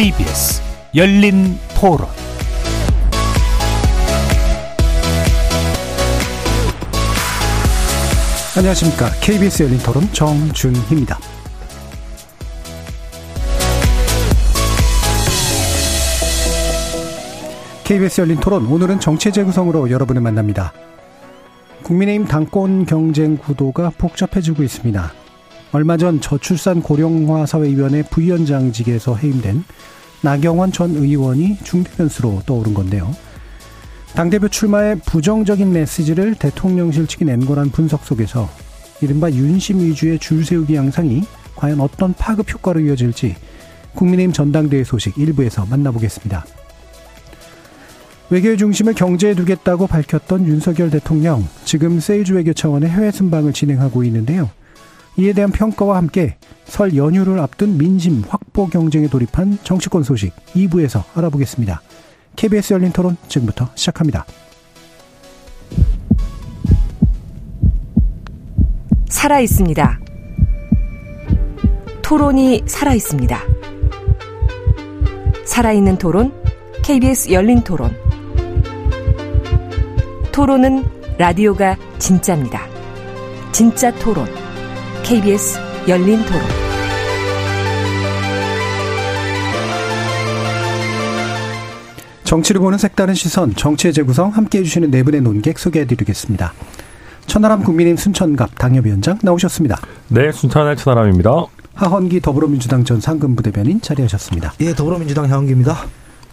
KBS 열린 토론 안녕하십니까. KBS 열린 토론 정준희입니다. KBS 열린 토론 오늘은 정체 재구성으로 여러분을 만납니다. 국민의힘 당권 경쟁 구도가 복잡해지고 있습니다. 얼마 전 저출산 고령화 사회위원회 부위원장직에서 해임된 나경원 전 의원이 중대 변수로 떠오른 건데요. 당대표 출마에 부정적인 메시지를 대통령실 측이 낸 거란 분석 속에서 이른바 윤심 위주의 줄 세우기 양상이 과연 어떤 파급 효과로 이어질지 국민의힘 전당대회 소식 일부에서 만나보겠습니다. 외교의 중심을 경제에 두겠다고 밝혔던 윤석열 대통령, 지금 세이주 외교 차원의 해외 순방을 진행하고 있는데요. 이에 대한 평가와 함께 설 연휴를 앞둔 민심 확보 경쟁에 돌입한 정치권 소식 2부에서 알아보겠습니다. KBS 열린 토론 지금부터 시작합니다. 살아 있습니다. 토론이 살아 있습니다. 살아있는 토론, KBS 열린 토론. 토론은 라디오가 진짜입니다. 진짜 토론. KBS 열린 토론. 정치를 보는 색다른 시선, 정치의 재구성 함께 해주시는 네 분의 논객 소개해드리겠습니다. 천하람 국민의힘 순천갑 당협위원장 나오셨습니다. 네, 순천의 천하람입니다. 하헌기 더불어민주당 전 상근부대변인 자리하셨습니다. 예, 더불어민주당 하헌기입니다.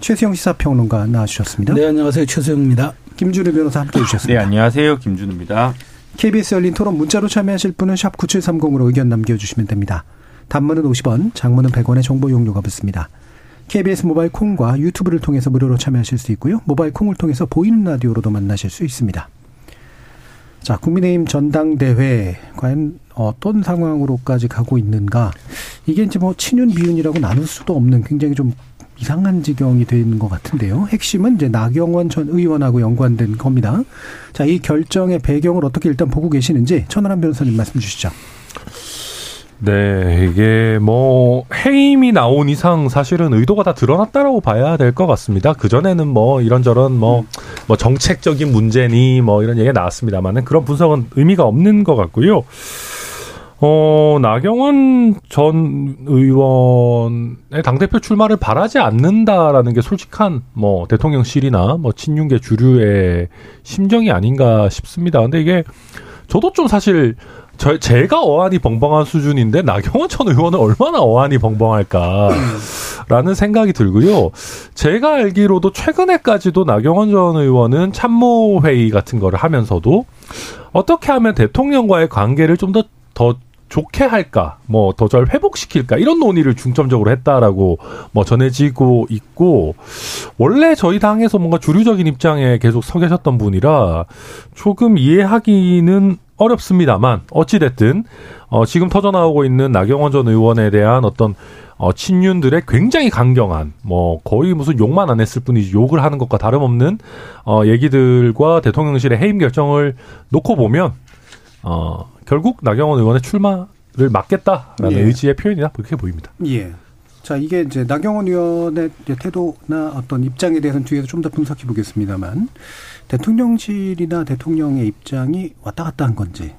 최수영 시사평론가 나와주셨습니다. 네, 안녕하세요. 최수영입니다. 김준우 변호사 함께 해주셨습니다. 네, 안녕하세요. 김준우입니다. KBS 열린 토론 문자로 참여하실 분은 샵 9730으로 의견 남겨주시면 됩니다. 단문은 50원, 장문은 100원의 정보 용료가 붙습니다. KBS 모바일 콩과 유튜브를 통해서 무료로 참여하실 수 있고요. 모바일 콩을 통해서 보이는 라디오로도 만나실 수 있습니다. 자, 국민의힘 전당대회 과연 어떤 상황으로까지 가고 있는가? 이게 이제 뭐 친윤 비윤이라고 나눌 수도 없는 굉장히 좀 이상한 지경이 되는 것 같은데요. 핵심은 이제 나경원 전 의원하고 연관된 겁니다. 자, 이 결정의 배경을 어떻게 일단 보고 계시는지 천하람 변호사님 말씀 주시죠. 네, 이게 뭐 해임이 나온 이상 사실은 의도가 다 드러났다라고 봐야 될 것 같습니다. 그 전에는 뭐 이런저런 뭐, 뭐 정책적인 문제니 뭐 이런 얘기가 나왔습니다만은 그런 분석은 의미가 없는 것 같고요. 어, 나경원 전 의원의 당대표 출마를 바라지 않는다라는 게 솔직한 뭐 대통령실이나 뭐 친윤계 주류의 심정이 아닌가 싶습니다. 근데 이게 저도 좀 사실 저, 제가 어안이 벙벙한 수준인데 나경원 전 의원은 얼마나 어안이 벙벙할까라는 생각이 들고요. 제가 알기로도 최근에까지도 나경원 전 의원은 참모 회의 같은 거를 하면서도 어떻게 하면 대통령과의 관계를 좀더더 좋게 할까, 뭐더잘 회복시킬까? 이런 논의를 중점적으로 했다라고 뭐 전해지고 있고 원래 저희 당에서 뭔가 주류적인 입장에 계속 서 계셨던 분이라 조금 이해하기는 어렵습니다만 어찌 됐든 어 지금 터져 나오고 있는 나경원 전 의원에 대한 어떤 어 친윤들의 굉장히 강경한 뭐 거의 무슨 욕만 안 했을 뿐이지 욕을 하는 것과 다름없는 어 얘기들과 대통령실의 해임 결정을 놓고 보면 어 결국 나경원 의원의 출마를 막겠다라는 예. 의지의 표현이나 그렇게 보입니다. 예. 자, 이게 이제 나경원 의원의 태도나 어떤 입장에 대해서는 뒤에서 좀 더 분석해 보겠습니다만 대통령실이나 대통령의 입장이 왔다 갔다 한 건지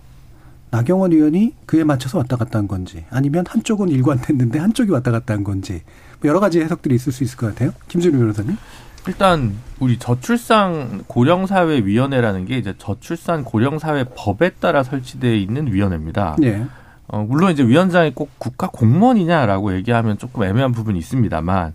나경원 의원이 그에 맞춰서 왔다 갔다 한 건지 아니면 한쪽은 일관됐는데 한쪽이 왔다 갔다 한 건지 뭐 여러 가지 해석들이 있을 수 있을 것 같아요. 김준우 변호사님. 일단 우리 저출산 고령사회위원회라는 게 이제 저출산 고령사회 법에 따라 설치되어 있는 위원회입니다. 예. 어, 물론 이제 위원장이 꼭 국가 공무원이냐라고 얘기하면 조금 애매한 부분이 있습니다만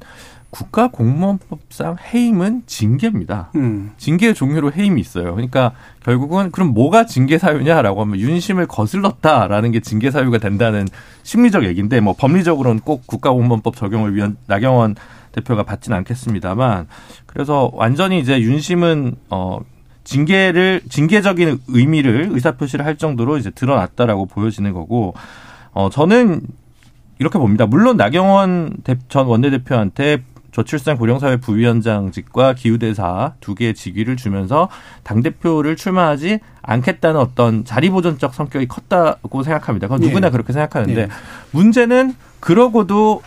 국가 공무원법상 해임은 징계입니다. 음. 징계의 종류로 해임이 있어요. 그러니까 결국은 그럼 뭐가 징계 사유냐라고 하면 윤심을 거슬렀다라는 게 징계 사유가 된다는 심리적 얘기인데 뭐 법리적으로는 꼭 국가 공무원법 적용을 위한 나경원 대표가 받지는 않겠습니다만 그래서 완전히 이제 윤심은 어 징계를 징계적인 의미를 의사표시를 할 정도로 이제 드러났다라고 보여지는 거고 어 저는 이렇게 봅니다. 물론 나경원 대- 전 원내대표한테 저출산 고령사회 부위원장직과 기후대사 두 개의 직위를 주면서 당대표를 출마하지 않겠다는 어떤 자리보존적 성격이 컸다고 생각합니다. 그건 예. 누구나 그렇게 생각하는데 예. 문제는 그러고도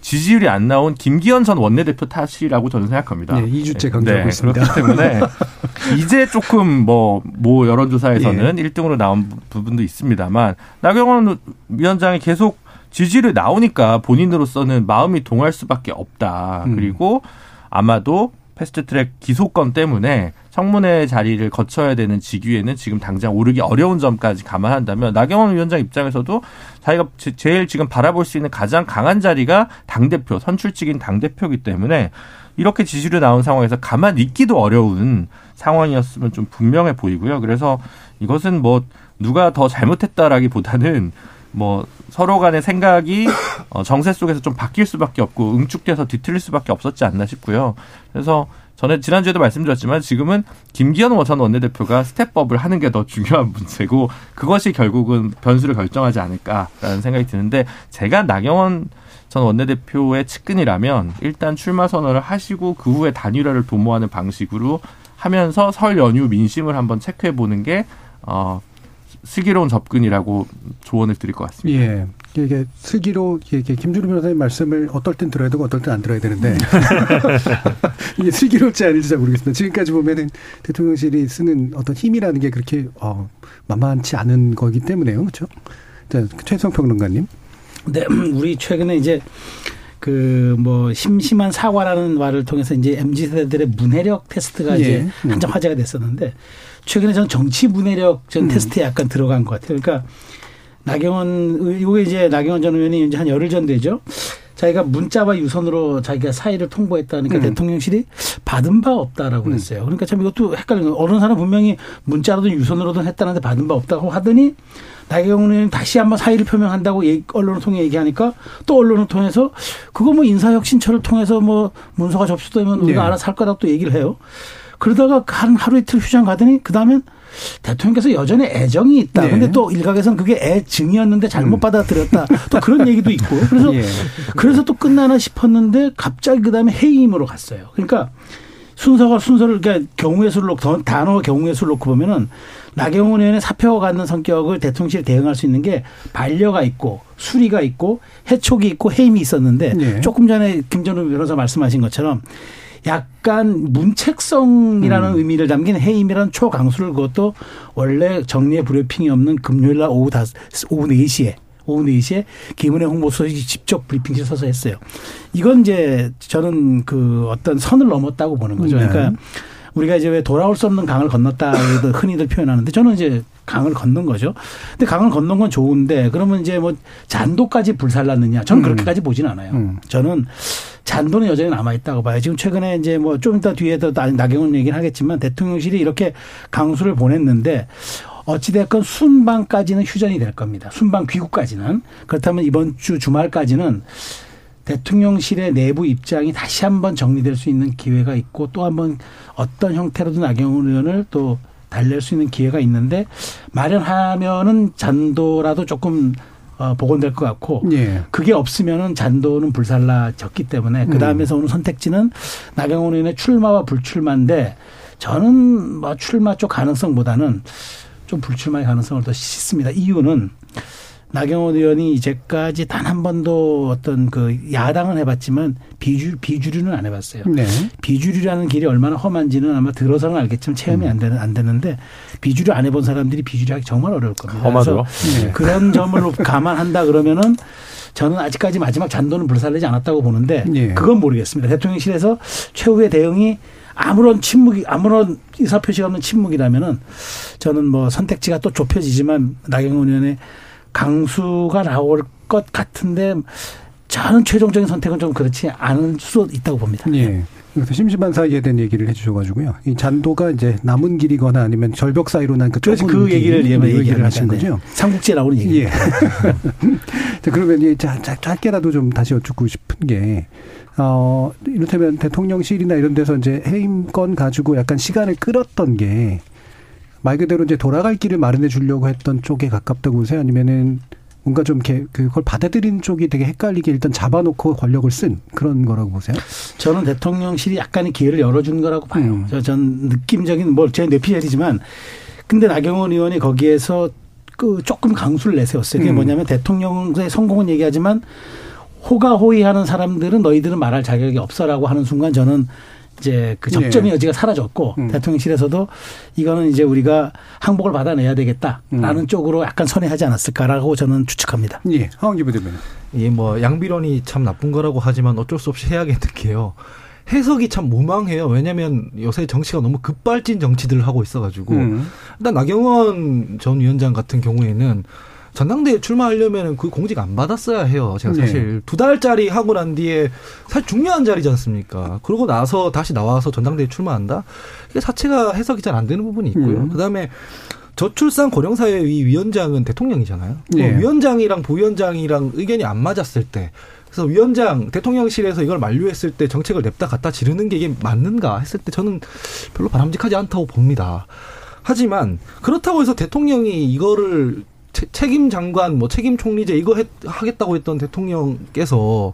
지지율이 안 나온 김기현 전 원내대표 탓이라고 저는 생각합니다. 네, 2주째 강조하고 있습니다. 그렇기 때문에 이제 조금 뭐, 뭐 여론조사에서는 예. 1등으로 나온 부분도 있습니다만 나경원 위원장이 계속 지지율이 나오니까 본인으로서는 마음이 동할 수밖에 없다. 음. 그리고 아마도 패스트트랙 기소권 때문에 청문회 자리를 거쳐야 되는 직위에는 지금 당장 오르기 어려운 점까지 감안한다면 나경원 위원장 입장에서도 자기가 제- 제일 지금 바라볼 수 있는 가장 강한 자리가 당대표, 선출직인 당대표이기 때문에 이렇게 지지율이 나온 상황에서 가만히 있기도 어려운 상황이었으면 좀 분명해 보이고요. 그래서 이것은 뭐 누가 더 잘못했다라기보다는 뭐 서로 간의 생각이 어, 정세 속에서 좀 바뀔 수밖에 없고 응축돼서 뒤틀릴 수밖에 없었지 않나 싶고요. 그래서 저는 지난주에도 말씀드렸지만 지금은 김기현 전 원내대표가 스텝업을 하는 게 더 중요한 문제고 그것이 결국은 변수를 결정하지 않을까라는 생각이 드는데 제가 나경원 전 원내대표의 측근이라면 일단 출마 선언을 하시고 그 후에 단일화를 도모하는 방식으로 하면서 설 연휴 민심을 한번 체크해 보는 게 어, 슬기로운 접근이라고 조언을 드릴 것 같습니다. 예. 이게 슬기로 이게 김준우 변호사님 말씀을 어떨 땐 들어야 되고 어떨 땐 안 들어야 되는데 이게 슬기롭지 않을지 잘 모르겠습니다. 지금까지 보면은 대통령실이 쓰는 어떤 힘이라는 게 그렇게 어, 만만치 않은 거기 때문에요, 그렇죠? 자, 최성 평론가님. 네, 우리 최근에 이제 그 뭐 심심한 사과라는 말을 통해서 이제 mz 세대들의 문해력 테스트가 예. 이제 음. 한참 화제가 됐었는데 최근에 저는 정치 문해력 전 음. 테스트에 약간 들어간 것 같아요. 그러니까 나경원 의- 이게 이제 나경원 전 의원이 이제 한 열흘 전 되죠. 자기가 문자와 유선으로 자기가 사의를 통보했다니까 음. 대통령실이 받은 바 없다라고 음. 그랬어요. 그러니까 참 이것도 헷갈리는. 어느 사람 분명히 문자로든 유선으로든 했다는데 받은 바 없다고 하더니 나경원 의원이 다시 한번 사의를 표명한다고 언론을 통해 얘기하니까 또 언론을 통해서 그거 뭐 인사혁신처를 통해서 뭐 문서가 접수되면 우리가 네. 알아서 할 거라고 또 얘기를 해요. 그러다가 한 하루 이틀 휴장 가더니 그 다음엔 대통령께서 여전히 애정이 있다. 네. 근데 또 일각에서는 그게 애증이었는데 잘못 음. 받아들였다. 또 그런 얘기도 있고. 그래서 예. 그래서 또 끝나나 싶었는데 갑자기 그 다음에 해임으로 갔어요. 그러니까 순서가 순서를 그러니까 경우의 수를 놓고 단어 경우의 수를 놓고 보면은 나경원 의원의 사표가 갖는 성격을 대통령실에 대응할 수 있는 게 반려가 있고 수리가 있고 해촉이 있고 해임이 있었는데 네. 조금 전에 김전우 변호사 말씀하신 것처럼 약간 문책성이라는 음. 의미를 담긴 해임이라는 초강수를 그것도 원래 정리의 불협핑이 없는 금요일 날 오후 다 오후 4시에 오후 4시에 김은혜 홍보수석이 직접 브리핑실 서서 했어요. 이건 이제 저는 그 어떤 선을 넘었다고 보는 거죠. 네. 그러니까 우리가 이제 왜 돌아올 수 없는 강을 건넜다 흔히들 표현하는데 저는 이제 강을 건넌 거죠. 근데 강을 건넌 건 좋은데 그러면 이제 뭐 잔도까지 불살랐느냐? 저는 음. 그렇게까지 보진 않아요. 음. 저는 잔도는 여전히 남아 있다고 봐요. 지금 최근에 이제 뭐 좀 이따 뒤에도 나- 나경원 얘기를 하겠지만 대통령실이 이렇게 강수를 보냈는데 어찌됐건 순방까지는 휴전이 될 겁니다. 순방 귀국까지는. 그렇다면 이번 주 주말까지는 대통령실의 내부 입장이 다시 한번 정리될 수 있는 기회가 있고 또 한번 어떤 형태로든 나경원 의원을 또 달랠 수 있는 기회가 있는데 마련하면은 잔도라도 조금 어, 복원될 것 같고 예. 그게 없으면은 잔도는 불살라졌기 때문에 그 다음에서 오는 선택지는 나경원 의원의 출마와 불출마인데 저는 뭐 출마 쪽 가능성보다는 좀 불출마의 가능성을 더 씻습니다. 이유는 나경원 의원이 이제까지 단 한 번도 어떤 그 야당은 해봤지만 비주 비주류는 안 해봤어요. 네. 비주류라는 길이 얼마나 험한지는 아마 들어서는 알겠지만 체험이 안 되는 안 되는데 비주류 안 해본 사람들이 비주류하기 정말 어려울 겁니다. 험하죠. 그래서 네. 그런 점을 감안한다 그러면은 저는 아직까지 마지막 잔도는 불살리지 않았다고 보는데 예. 그건 모르겠습니다. 대통령실에서 최후의 대응이 아무런 침묵이 아무런 의사 표시가 없는 침묵이라면은 저는 뭐 선택지가 또 좁혀지지만 나경원 의원의 강수가 나올 것 같은데 저는 최종적인 선택은 좀 그렇지 않을 수 있다고 봅니다. 예. 그래서 심심한 사이에 대한 얘기를 해주셔가지고요. 이 잔도가 이제 남은 길이거나 아니면 절벽 사이로 난그 그래서 그 얘기를 예, 그 얘기를 얘기를 하신 합니다. 거죠. 네. 삼국지에 나오는 얘기. 예. 자, 그러면 이 자, 자, 짧게라도 좀 다시 여쭙고 싶은 게, 어, 이를테면 대통령실이나 이런 데서 이제 해임권 가지고 약간 시간을 끌었던 게, 말 그대로 이제 돌아갈 길을 마련해 주려고 했던 쪽에 가깝다고 보세요? 아니면은 뭔가 좀 이렇게 그걸 받아들이는 쪽이 되게 헷갈리게 일단 잡아놓고 권력을 쓴 그런 거라고 보세요? 저는 대통령실이 약간의 기회를 열어준 거라고 봐요. 음. 저전 느낌적인 뭐제 뇌피셜이지만 근데 나경원 의원이 거기에서 그 조금 강수를 내세웠어요. 그게 음. 뭐냐면 대통령의 성공은 얘기하지만 호가호위하는 사람들은 너희들은 말할 자격이 없어라고 하는 순간 저는 이제 그 접점의 예. 여지가 사라졌고 음. 대통령실에서도 이거는 이제 우리가 항복을 받아내야 되겠다라는 음. 쪽으로 약간 선회하지 않았을까라고 저는 추측합니다. 예, 하원기 부대변인. 이뭐 양비론이 참 나쁜 거라고 하지만 어쩔 수 없이 해야겠는 게요. 해석이 참 무망해요. 왜냐하면 요새 정치가 너무 급발진 정치들을 하고 있어가지고 음. 일단 나경원 전 위원장 같은 경우에는 전당대회 출마하려면 그 공직 안 받았어야 해요. 제가 네. 사실 두 달짜리 하고 난 뒤에 사실 중요한 자리지 않습니까? 그러고 나서 다시 나와서 전당대회 출마한다? 이게 자체가 해석이 잘 안 되는 부분이 있고요. 음. 그 다음에 저출산 고령사회위 위원장은 대통령이잖아요. 예. 뭐 위원장이랑 부위원장이랑 의견이 안 맞았을 때 그래서 위원장 대통령실에서 이걸 만류했을 때 정책을 냅다 갖다 지르는 게 이게 맞는가 했을 때 저는 별로 바람직하지 않다고 봅니다. 하지만 그렇다고 해서 대통령이 이거를 채- 책임 장관 뭐 책임 총리제 이거 했- 하겠다고 했던 대통령께서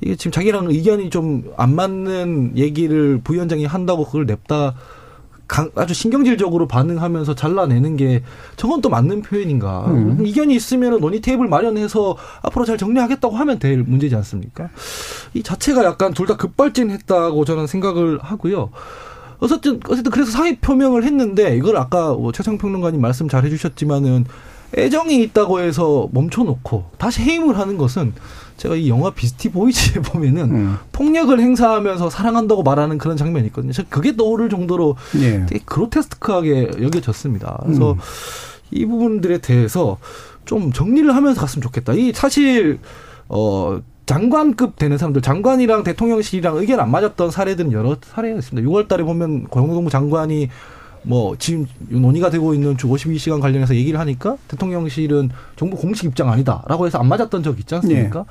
이게 지금 자기랑 의견이 좀 안 맞는 얘기를 부위원장이 한다고 그걸 냅다 강- 아주 신경질적으로 반응하면서 잘라내는 게 저건 또 맞는 표현인가. 음. 이견이 있으면 논의 테이블 마련해서 앞으로 잘 정리하겠다고 하면 될 문제지 않습니까? 이 자체가 약간 둘 다 급발진했다고 저는 생각을 하고요. 어쨌든, 어쨌든 그래서 사의 표명을 했는데 이걸 아까 뭐 최상 평론가님 말씀 잘 해주셨지만은 애정이 있다고 해서 멈춰놓고 다시 해임을 하는 것은 제가 이 영화 비스티 보이즈에 보면은 음. 폭력을 행사하면서 사랑한다고 말하는 그런 장면이 있거든요. 저 그게 떠오를 정도로 예. 되게 그로테스크하게 여겨졌습니다. 그래서 음. 이 부분들에 대해서 좀 정리를 하면서 갔으면 좋겠다. 이 사실 어 장관급 되는 사람들, 장관이랑 대통령실이랑 의견 안 맞았던 사례들은 여러 사례가 있습니다. 6월 달에 보면 고용노동부 장관이 뭐 지금 논의가 되고 있는 주 52시간 관련해서 얘기를 하니까 대통령실은 정부 공식 입장 아니다라고 해서 안 맞았던 적 있지 않습니까?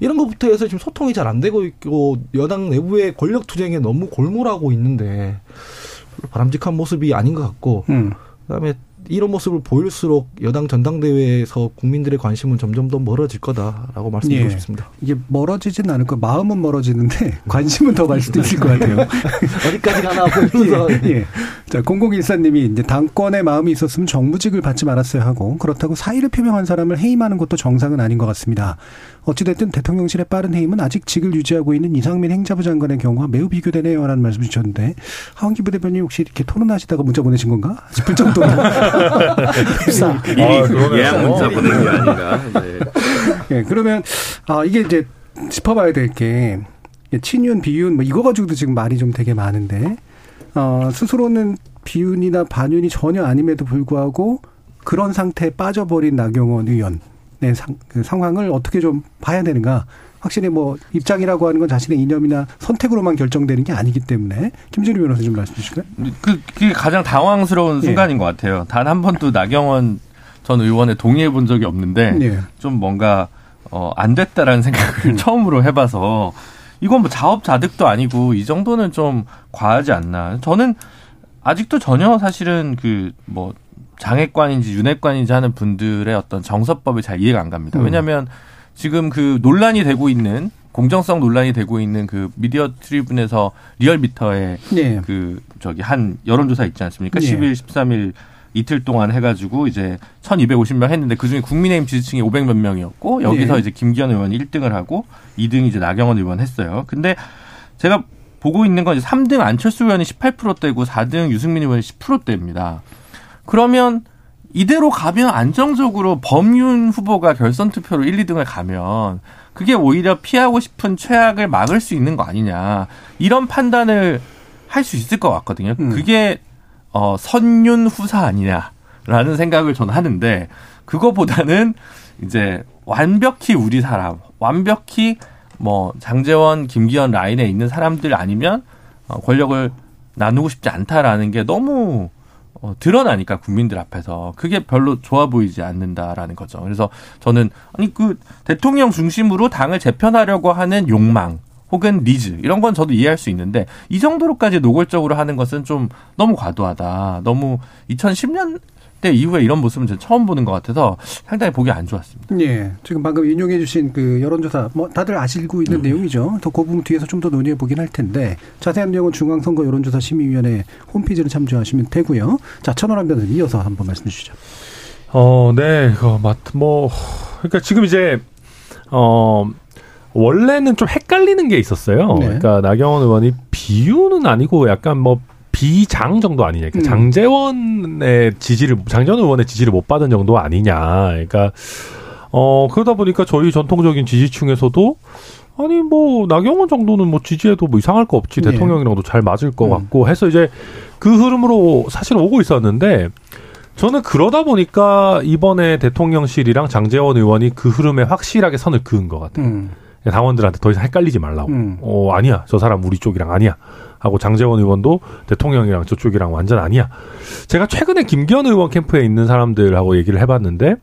이런 것부터 해서 지금 소통이 잘 안 되고 있고 여당 내부의 권력 투쟁에 너무 골몰하고 있는데 바람직한 모습이 아닌 것 같고 음. 그다음에 이런 모습을 보일수록 여당 전당대회에서 국민들의 관심은 점점 더 멀어질 거다라고 말씀드리고 예. 싶습니다. 이게 멀어지진 않을 거 마음은 멀어지는데 관심은 더 갈 수도 있을 것 같아요. 어디까지 가나 보면서 예, 예. 자, 0014님이 이제 당권에 마음이 있었으면 정무직을 받지 말았어야 하고 그렇다고 사의를 표명한 사람을 해임하는 것도 정상은 아닌 것 같습니다. 어찌됐든 대통령실의 빠른 해임은 아직 직을 유지하고 있는 이상민 행자부 장관의 경우와 매우 비교되네요. 라는 말씀 주셨는데 하원기 부대변인 혹시 이렇게 토론하시다가 문자 보내신 건가? 싶을 정도로. 이미 아. 예약 문자 보낸 게 아닌가. 네. 예, 그러면 아 이게 이제 짚어봐야 될 게 친윤, 비윤 뭐 이거 가지고도 지금 말이 좀 되게 많은데 어 스스로는 비윤이나 반윤이 전혀 아님에도 불구하고 그런 상태에 빠져버린 나경원 의원 의 상, 그 상황을 어떻게 좀 봐야 되는가? 확실히 뭐 입장이라고 하는 건 자신의 이념이나 선택으로만 결정되는 게 아니기 때문에 김준우 변호사 좀 말씀 주실까요? 그, 그게 가장 당황스러운 예. 순간인 것 같아요. 단 한 번도 나경원 전 의원에 동의해 본 적이 없는데 예. 좀 뭔가 어, 안 됐다라는 생각을 처음으로 해봐서 이건 뭐 자업자득도 아니고 이 정도는 좀 과하지 않나. 저는 아직도 전혀 사실은 그 뭐 장애관인지 윤회관인지 하는 분들의 어떤 정서법이 잘 이해가 안 갑니다. 음. 왜냐하면 지금 그 논란이 되고 있는 공정성 논란이 되고 있는 그 미디어 트리뷴에서 리얼미터의 예. 그 저기 한 여론조사 있지 않습니까? 예. 10일, 13일 이틀 동안 해가지고 이제 1,250명 했는데 그중에 국민의힘 지지층이 500몇 명이었고 여기서 예. 이제 김기현 의원이 1등을 하고 2등 이제 나경원 의원 했어요. 근데 제가 보고 있는 건 이제 3등 안철수 의원이 18%대고 4등 유승민 의원이 10%대입니다. 그러면 이대로 가면 안정적으로 범윤 후보가 결선 투표로 1, 2등을 가면 그게 오히려 피하고 싶은 최악을 막을 수 있는 거 아니냐. 이런 판단을 할 수 있을 것 같거든요. 음. 그게 어 선윤 후사 아니냐라는 생각을 저는 하는데 그거보다는 이제 완벽히 우리 사람, 완벽히 뭐 장재원, 김기현 라인에 있는 사람들 아니면 어, 권력을 나누고 싶지 않다라는 게 너무 어, 드러나니까 국민들 앞에서 그게 별로 좋아 보이지 않는다라는 거죠. 그래서 저는 아니 그 대통령 중심으로 당을 재편하려고 하는 욕망 혹은 니즈 이런 건 저도 이해할 수 있는데 이 정도로까지 노골적으로 하는 것은 좀 너무 과도하다. 너무 2010년 때 이후에 이런 모습은 저는 처음 보는 것 같아서 상당히 보기 안 좋았습니다. 예. 지금 방금 인용해 주신 그 여론조사 뭐 다들 아시고 있는 내용이죠. 더그 부분 뒤에서 좀 더 논의해 보긴 할 텐데 자세한 내용은 중앙선거 여론조사 심의위원회 홈페이지를 참조하시면 되고요. 자, 천원한 변호사님 이어서 한번 말씀 주시죠. 어, 네, 그, 맞, 뭐, 그러니까 지금 이제, 어, 원래는 좀 헷갈리는 게 있었어요. 네. 그러니까 나경원 의원이 비유는 아니고 약간 뭐 비장 정도 아니냐. 그러니까 음. 장재원의 지지를 장재원 의원의 지지를 못 받은 정도 아니냐. 그러니까 어 그러다 보니까 저희 전통적인 지지층에서도 아니 뭐 나경원 정도는 뭐 지지해도 뭐 이상할 거 없지 네. 대통령이랑도 잘 맞을 것 음. 같고 해서 이제 그 흐름으로 사실 오고 있었는데 저는 그러다 보니까 이번에 대통령실이랑 장재원 의원이 그 흐름에 확실하게 선을 그은 것 같아요. 음. 당원들한테 더 이상 헷갈리지 말라고. 음. 어 아니야 저 사람 우리 쪽이랑 아니야 하고 장재원 의원도 대통령이랑 저쪽이랑 완전 아니야. 제가 최근에 김기현 의원 캠프에 있는 사람들하고 얘기를 해봤는데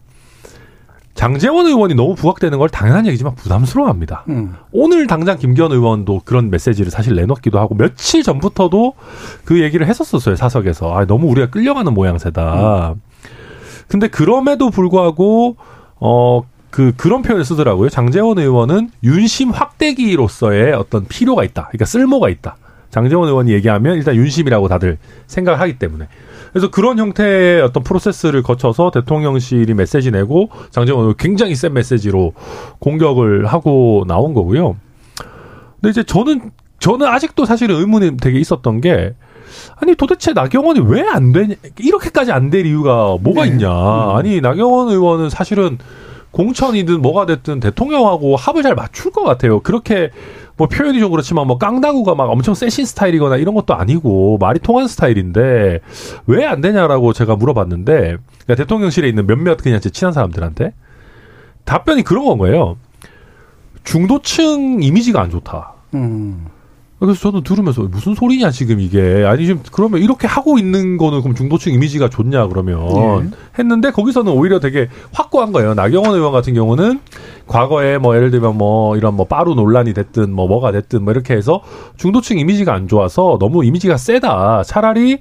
장재원 의원이 너무 부각되는 걸 당연한 얘기지만 부담스러워합니다. 음. 오늘 당장 김기현 의원도 그런 메시지를 사실 내놓기도 하고 며칠 전부터도 그 얘기를 했었었어요 사석에서 아 너무 우리가 끌려가는 모양새다. 근데 그럼에도 불구하고 어 그 그런 표현을 쓰더라고요. 장재원 의원은 윤심 확대기로서의 어떤 필요가 있다. 그러니까 쓸모가 있다. 장재원 의원이 얘기하면 일단 윤심이라고 다들 생각을 하기 때문에. 그래서 그런 형태의 어떤 프로세스를 거쳐서 대통령실이 메시지 내고 장재원 의원 굉장히 센 메시지로 공격을 하고 나온 거고요. 근데 이제 저는 저는 아직도 사실은 의문이 되게 있었던 게 아니 도대체 나경원이 왜 안 되냐 이렇게까지 안 될 이유가 뭐가 네. 있냐 아니 나경원 의원은 사실은 공천이든 뭐가 됐든 대통령하고 합을 잘 맞출 것 같아요 그렇게 뭐 표현이 좀 그렇지만 뭐 깡다구가 막 엄청 세신 스타일이거나 이런 것도 아니고 말이 통한 스타일인데 왜 안 되냐라고 제가 물어봤는데 그러니까 대통령실에 있는 몇몇 그냥 제 친한 사람들한테 답변이 그런 건 거예요. 중도층 이미지가 안 좋다. 음. 그래서 저도 들으면서 무슨 소리냐 지금 이게. 아니 지금 그러면 이렇게 하고 있는 거는 그럼 중도층 이미지가 좋냐 그러면. 네. 했는데 거기서는 오히려 되게 확고한 거예요. 나경원 의원 같은 경우는 과거에 뭐 예를 들면 뭐 이런 뭐 빠루 논란이 됐든 뭐 뭐가 됐든 뭐 이렇게 해서 중도층 이미지가 안 좋아서 너무 이미지가 세다. 차라리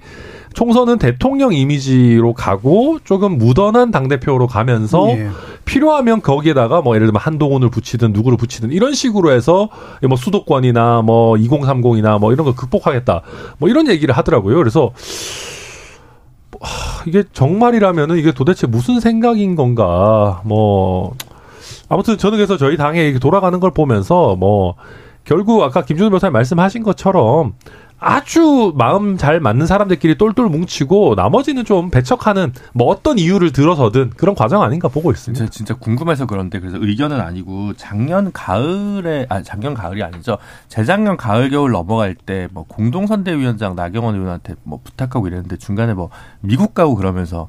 총선은 대통령 이미지로 가고 조금 무던한 당대표로 가면서 예. 필요하면 거기에다가 뭐 예를 들면 한동훈을 붙이든 누구를 붙이든 이런 식으로 해서 뭐 수도권이나 뭐 2030이나 뭐 이런 거 극복하겠다 뭐 이런 얘기를 하더라고요. 그래서 하, 이게 정말이라면은 이게 도대체 무슨 생각인 건가 뭐 아무튼 저는 그래서 저희 당에 돌아가는 걸 보면서 뭐 결국 아까 김준호 변호사님 말씀하신 것처럼 아주 마음 잘 맞는 사람들끼리 똘똘 뭉치고 나머지는 좀 배척하는 뭐 어떤 이유를 들어서든 그런 과정 아닌가 보고 있습니다. 제가 진짜 궁금해서 그런데 그래서 의견은 아니고 작년 가을에 아 작년 가을이 아니죠 재작년 가을 겨울 넘어갈 때 뭐 공동선대위원장 나경원 의원한테 뭐 부탁하고 이랬는데 중간에 뭐 미국 가고 그러면서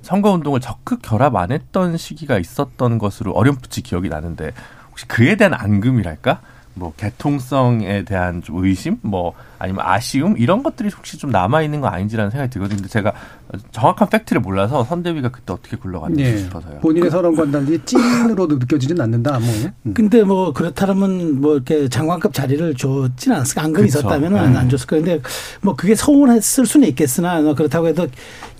선거 운동을 적극 결합 안 했던 시기가 있었던 것으로 어렴풋이 기억이 나는데 혹시 그에 대한 앙금이랄까? 뭐 개통성에 대한 좀 의심, 뭐 아니면 아쉬움 이런 것들이 혹시 좀 남아 있는 거 아닌지라는 생각이 들거든요. 근데 제가 정확한 팩트를 몰라서 선대위가 그때 어떻게 굴러갔는지 예. 싶어서요. 본인의 달리 찐으로도 느껴지진 않는다. 뭐. 음. 근데 뭐 그렇다면 뭐 이렇게 장관급 자리를 줬진 않았을까 안금이 그쵸. 있었다면은 네. 안 줬을 거예요. 근데 뭐 그게 서운했을 수는 있겠으나 뭐 그렇다고 해도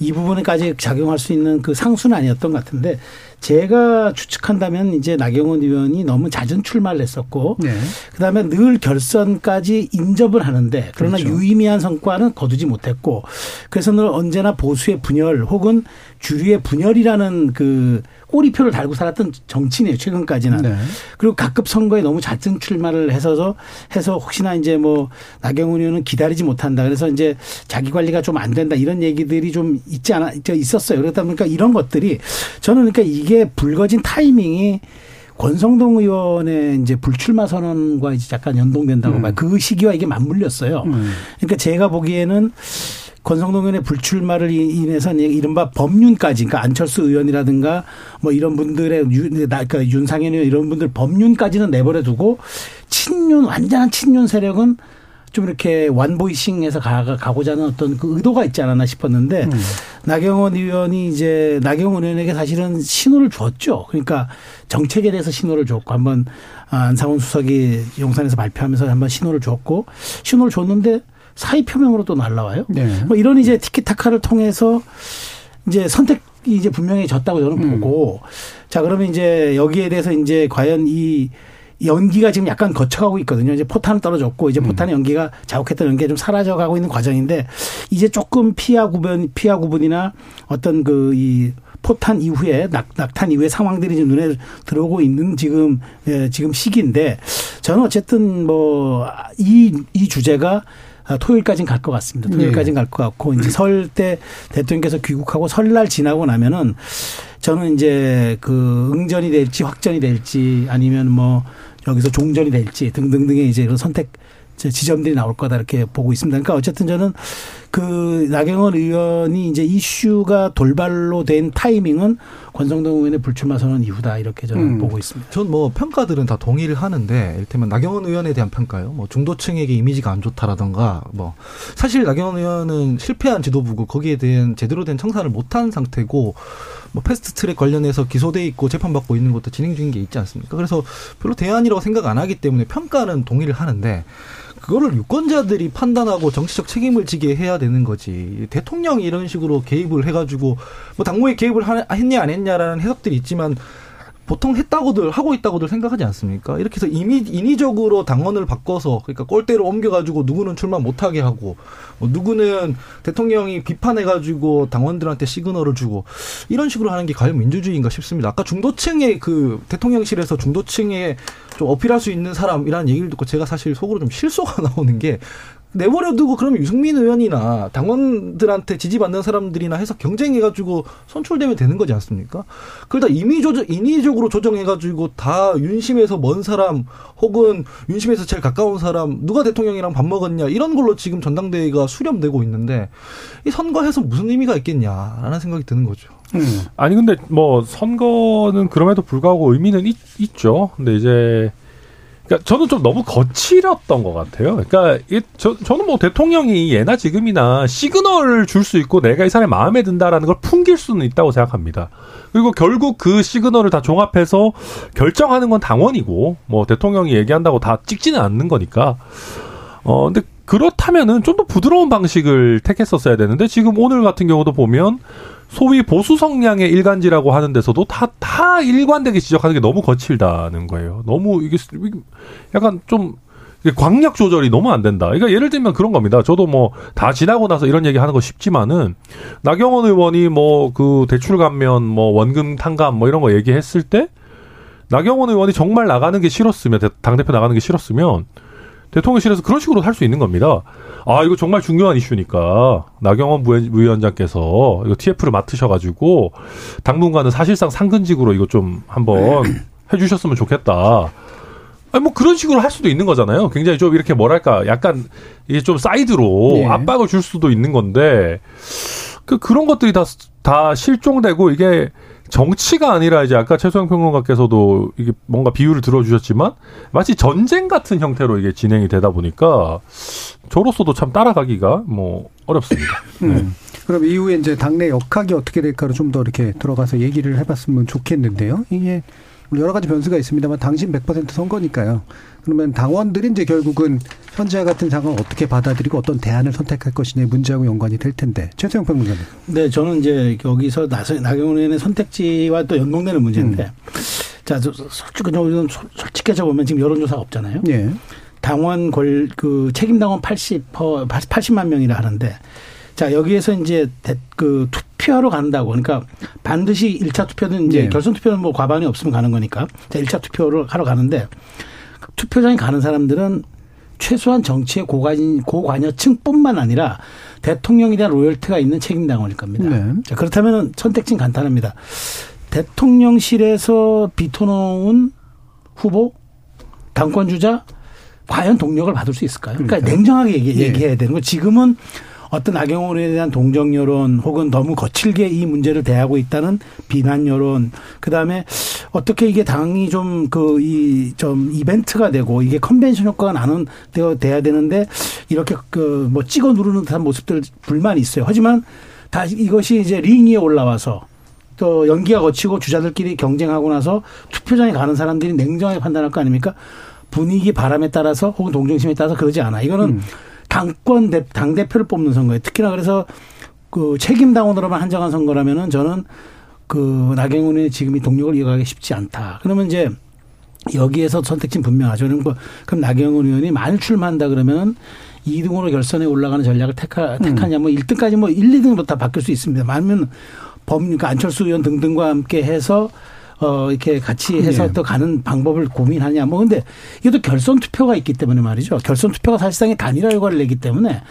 이 부분에까지 작용할 수 있는 그 상수는 아니었던 것 같은데 제가 추측한다면 이제 나경원 의원이 너무 잦은 출마를 했었고 네. 그다음에 늘 결선까지 인접을 하는데 그러나 그렇죠. 유의미한 성과는 거두지 못했고 그래서 늘 언제나 보수의 분열 혹은 주류의 분열이라는 그 꼬리표를 달고 살았던 정치인이에요 최근까지는 네. 그리고 각급 선거에 너무 잦은 출마를 해서 해서 혹시나 이제 뭐 나경원 의원은 기다리지 못한다 그래서 이제 자기 관리가 좀 안 된다 이런 얘기들이 좀 있지 않아 있었어요 그러다 보니까 이런 것들이 저는 그러니까 이게 불거진 타이밍이 권성동 의원의 이제 불출마 선언과 이제 약간 연동된다고 음. 봐요. 그 시기와 이게 맞물렸어요. 음. 그러니까 제가 보기에는 권성동 의원의 불출마를 이- 인해서 이른바 법륜까지, 그러니까 안철수 의원이라든가 뭐 이런 분들의 유, 나- 그러니까 윤상현 의원 이런 분들 법륜까지는 내버려 두고 친윤, 완전한 친윤 세력은 좀 이렇게 완보이싱해서 가, 가고자 하는 어떤 그 의도가 있지 않았나 싶었는데 음. 나경원 의원이 이제 나경원 의원에게 사실은 신호를 줬죠. 그러니까 정책에 대해서 신호를 줬고 한번 아, 안상훈 수석이 용산에서 발표하면서 한번 신호를 줬고 신호를 줬는데 사의 표명으로 또 날라와요. 네. 뭐 이런 이제 티키타카를 통해서 이제 선택 이 이제 분명히 졌다고 저는 음. 보고 자 그러면 이제 여기에 대해서 이제 과연 이 연기가 지금 약간 거쳐가고 있거든요. 이제 포탄은 떨어졌고 이제 포탄의 연기가 자욱했던 연기가 좀 사라져가고 있는 과정인데 이제 조금 피하 구분 피하 구분이나 어떤 그 이 포탄 이후에 낙, 낙탄 이후의 상황들이 지금 눈에 들어오고 있는 지금 예, 지금 시기인데 저는 어쨌든 뭐 이이 주제가 아, 토요일까지는 갈 것 같습니다. 토요일까지는 갈 것 같고 이제 설 때 대통령께서 귀국하고 설날 지나고 나면은 저는 이제 그 응전이 될지 확전이 될지 아니면 뭐 여기서 종전이 될지 등등등의 이제 그런 선택 지점들이 나올 거다 이렇게 보고 있습니다. 그러니까 어쨌든 저는 그 나경원 의원이 이제 이슈가 돌발로 된 타이밍은 권성동 의원의 불출마 선언 이후다 이렇게 저는 음. 보고 있습니다. 전 뭐 평가들은 다 동의를 하는데 이를테면 나경원 의원에 대한 평가요. 뭐 중도층에게 이미지가 안 좋다라던가 뭐 사실 나경원 의원은 실패한 지도부고 거기에 대한 제대로 된 청산을 못한 상태고 뭐 패스트트랙 관련해서 기소돼 있고 재판받고 있는 것도 진행 중인 게 있지 않습니까? 그래서 별로 대안이라고 생각 안 하기 때문에 평가는 동의를 하는데 그거를 유권자들이 판단하고 정치적 책임을 지게 해야 되는 거지. 대통령이 이런 식으로 개입을 해가지고 뭐 당무에 개입을 하- 했냐 안 했냐라는 해석들이 있지만 보통 했다고들 하고 있다고들 생각하지 않습니까? 이렇게 해서 이미 인위적으로 당원을 바꿔서 그러니까 꼴대로 옮겨가지고 누구는 출마 못하게 하고 뭐 누구는 대통령이 비판해가지고 당원들한테 시그널을 주고 이런 식으로 하는 게 과연 민주주의인가 싶습니다. 아까 중도층의 그 대통령실에서 중도층에 좀 어필할 수 있는 사람이라는 얘기를 듣고 제가 사실 속으로 좀 실소가 나오는 게 내버려두고 그러면 유승민 의원이나 당원들한테 지지받는 사람들이나 해서 경쟁해가지고 선출되면 되는 거지 않습니까? 그러다 임의 조정, 인위적으로 조정해가지고 다 윤심에서 먼 사람 혹은 윤심에서 제일 가까운 사람 누가 대통령이랑 밥 먹었냐 이런 걸로 지금 전당대회가 수렴되고 있는데 이 선거해서 무슨 의미가 있겠냐라는 생각이 드는 거죠. 음. 아니 근데 뭐 선거는 그럼에도 불구하고 의미는 있, 있죠. 근데 이제 그러니까 저는 좀 너무 거칠었던 것 같아요. 그러니까 이, 저, 저는 뭐 대통령이 예나 지금이나 시그널을 줄 수 있고 내가 이 사람이 마음에 든다라는 걸 풍길 수는 있다고 생각합니다. 그리고 결국 그 시그널을 다 종합해서 결정하는 건 당원이고 뭐 대통령이 얘기한다고 다 찍지는 않는 거니까. 어 근데 그렇다면은 좀 더 부드러운 방식을 택했었어야 되는데 지금 오늘 같은 경우도 보면 소위 보수 성향의 일간지라고 하는 데서도 다, 다 일관되게 지적하는 게 너무 거칠다는 거예요. 너무 이게 약간 좀 광력 조절이 너무 안 된다. 그러니까 예를 들면 그런 겁니다. 저도 뭐 다 지나고 나서 이런 얘기 하는 거 쉽지만은 나경원 의원이 뭐 그 대출 감면 뭐 원금 탕감 뭐 이런 거 얘기했을 때 나경원 의원이 정말 나가는 게 싫었으면 대- 당대표 나가는 게 싫었으면 대통령실에서 그런 식으로 할 수 있는 겁니다. 아, 이거 정말 중요한 이슈니까 나경원 부위- 부위원장께서 이거 TF를 맡으셔가지고 당분간은 사실상 상근직으로 이거 좀 한번 해주셨으면 좋겠다. 아니, 뭐 그런 식으로 할 수도 있는 거잖아요. 굉장히 좀 이렇게 뭐랄까, 약간 이게 좀 사이드로 예. 압박을 줄 수도 있는 건데 그 그런 것들이 다, 다 실종되고 이게 정치가 아니라 이제 아까 최소영 평론가께서도 이게 뭔가 비유를 들어주셨지만 마치 전쟁 같은 형태로 이게 진행이 되다 보니까 저로서도 참 따라가기가 뭐 어렵습니다. 음. 그럼 이후에 이제 당내 역학이 어떻게 될까를 좀 더 이렇게 들어가서 얘기를 해봤으면 좋겠는데요. 이게 여러 가지 변수가 있습니다만 당신 100% 선거니까요. 그러면 당원들이 이제 결국은 현재와 같은 상황을 어떻게 받아들이고 어떤 대안을 선택할 것이냐의 문제하고 연관이 될 텐데 최소영 평론가님. 네, 저는 이제 여기서 나서 나경원 의원의 선택지와 또 연동되는 문제인데, 음. 자, 저, 솔직히 좀 솔- 솔직해져 보면 지금 여론조사가 없잖아요. 예. 당원 권, 그 책임 당원 80, 80만 명이라 하는데, 자, 여기에서 이제 대- 그 투표하러 간다고. 그러니까 반드시 1차 투표는 이제 네. 결선 투표는 뭐 과반이 없으면 가는 거니까. 자, 1차 투표를 하러 가는데 투표장에 가는 사람들은 최소한 정치의 고관, 고관여층뿐만 아니라 대통령에 대한 로열티가 있는 책임당원일 겁니다. 네. 자, 그렇다면 선택지는 간단합니다. 대통령실에서 비토놓은 후보, 당권 주자, 과연 동력을 받을 수 있을까요? 그러니까 그러니까요. 냉정하게 얘기, 예. 얘기 해야 되는 거. 지금은 어떤 나경원에 대한 동정 여론 혹은 너무 거칠게 이 문제를 대하고 있다는 비난 여론 그다음에 어떻게 이게 당이 좀 그 이 좀 이벤트가 되고 이게 컨벤션 효과가 나는 되어 돼야 되는데 이렇게 그 뭐 찍어 누르는 듯한 모습들 불만이 있어요. 하지만 다 이것이 이제 링 위에 올라와서 또 연기가 거치고 주자들끼리 경쟁하고 나서 투표장에 가는 사람들이 냉정하게 판단할 거 아닙니까? 분위기 바람에 따라서 혹은 동정심에 따라서 그러지 않아. 이거는 음. 당권 대, 당 대표를 뽑는 선거예요. 특히나 그래서 그 책임 당원으로만 한정한 선거라면은 저는 그 나경원의 지금 이 동력을 이어가기 쉽지 않다. 그러면 이제 여기에서 선택지는 분명하죠. 그럼, 뭐, 그럼 나경원 의원이 만일 출마한다 그러면 2등으로 결선에 올라가는 전략을 택하, 택하냐, 뭐 1등까지 뭐 1, 2등으로 다 바뀔 수 있습니다. 아니면 범, 그러니까 안철수 의원 등등과 함께 해서 어, 이렇게 같이 해서 네. 또 가는 방법을 고민하냐. 뭐 근데 이것도 결선 투표가 있기 때문에 말이죠. 결선 투표가 사실상의 단일화 효과를 내기 때문에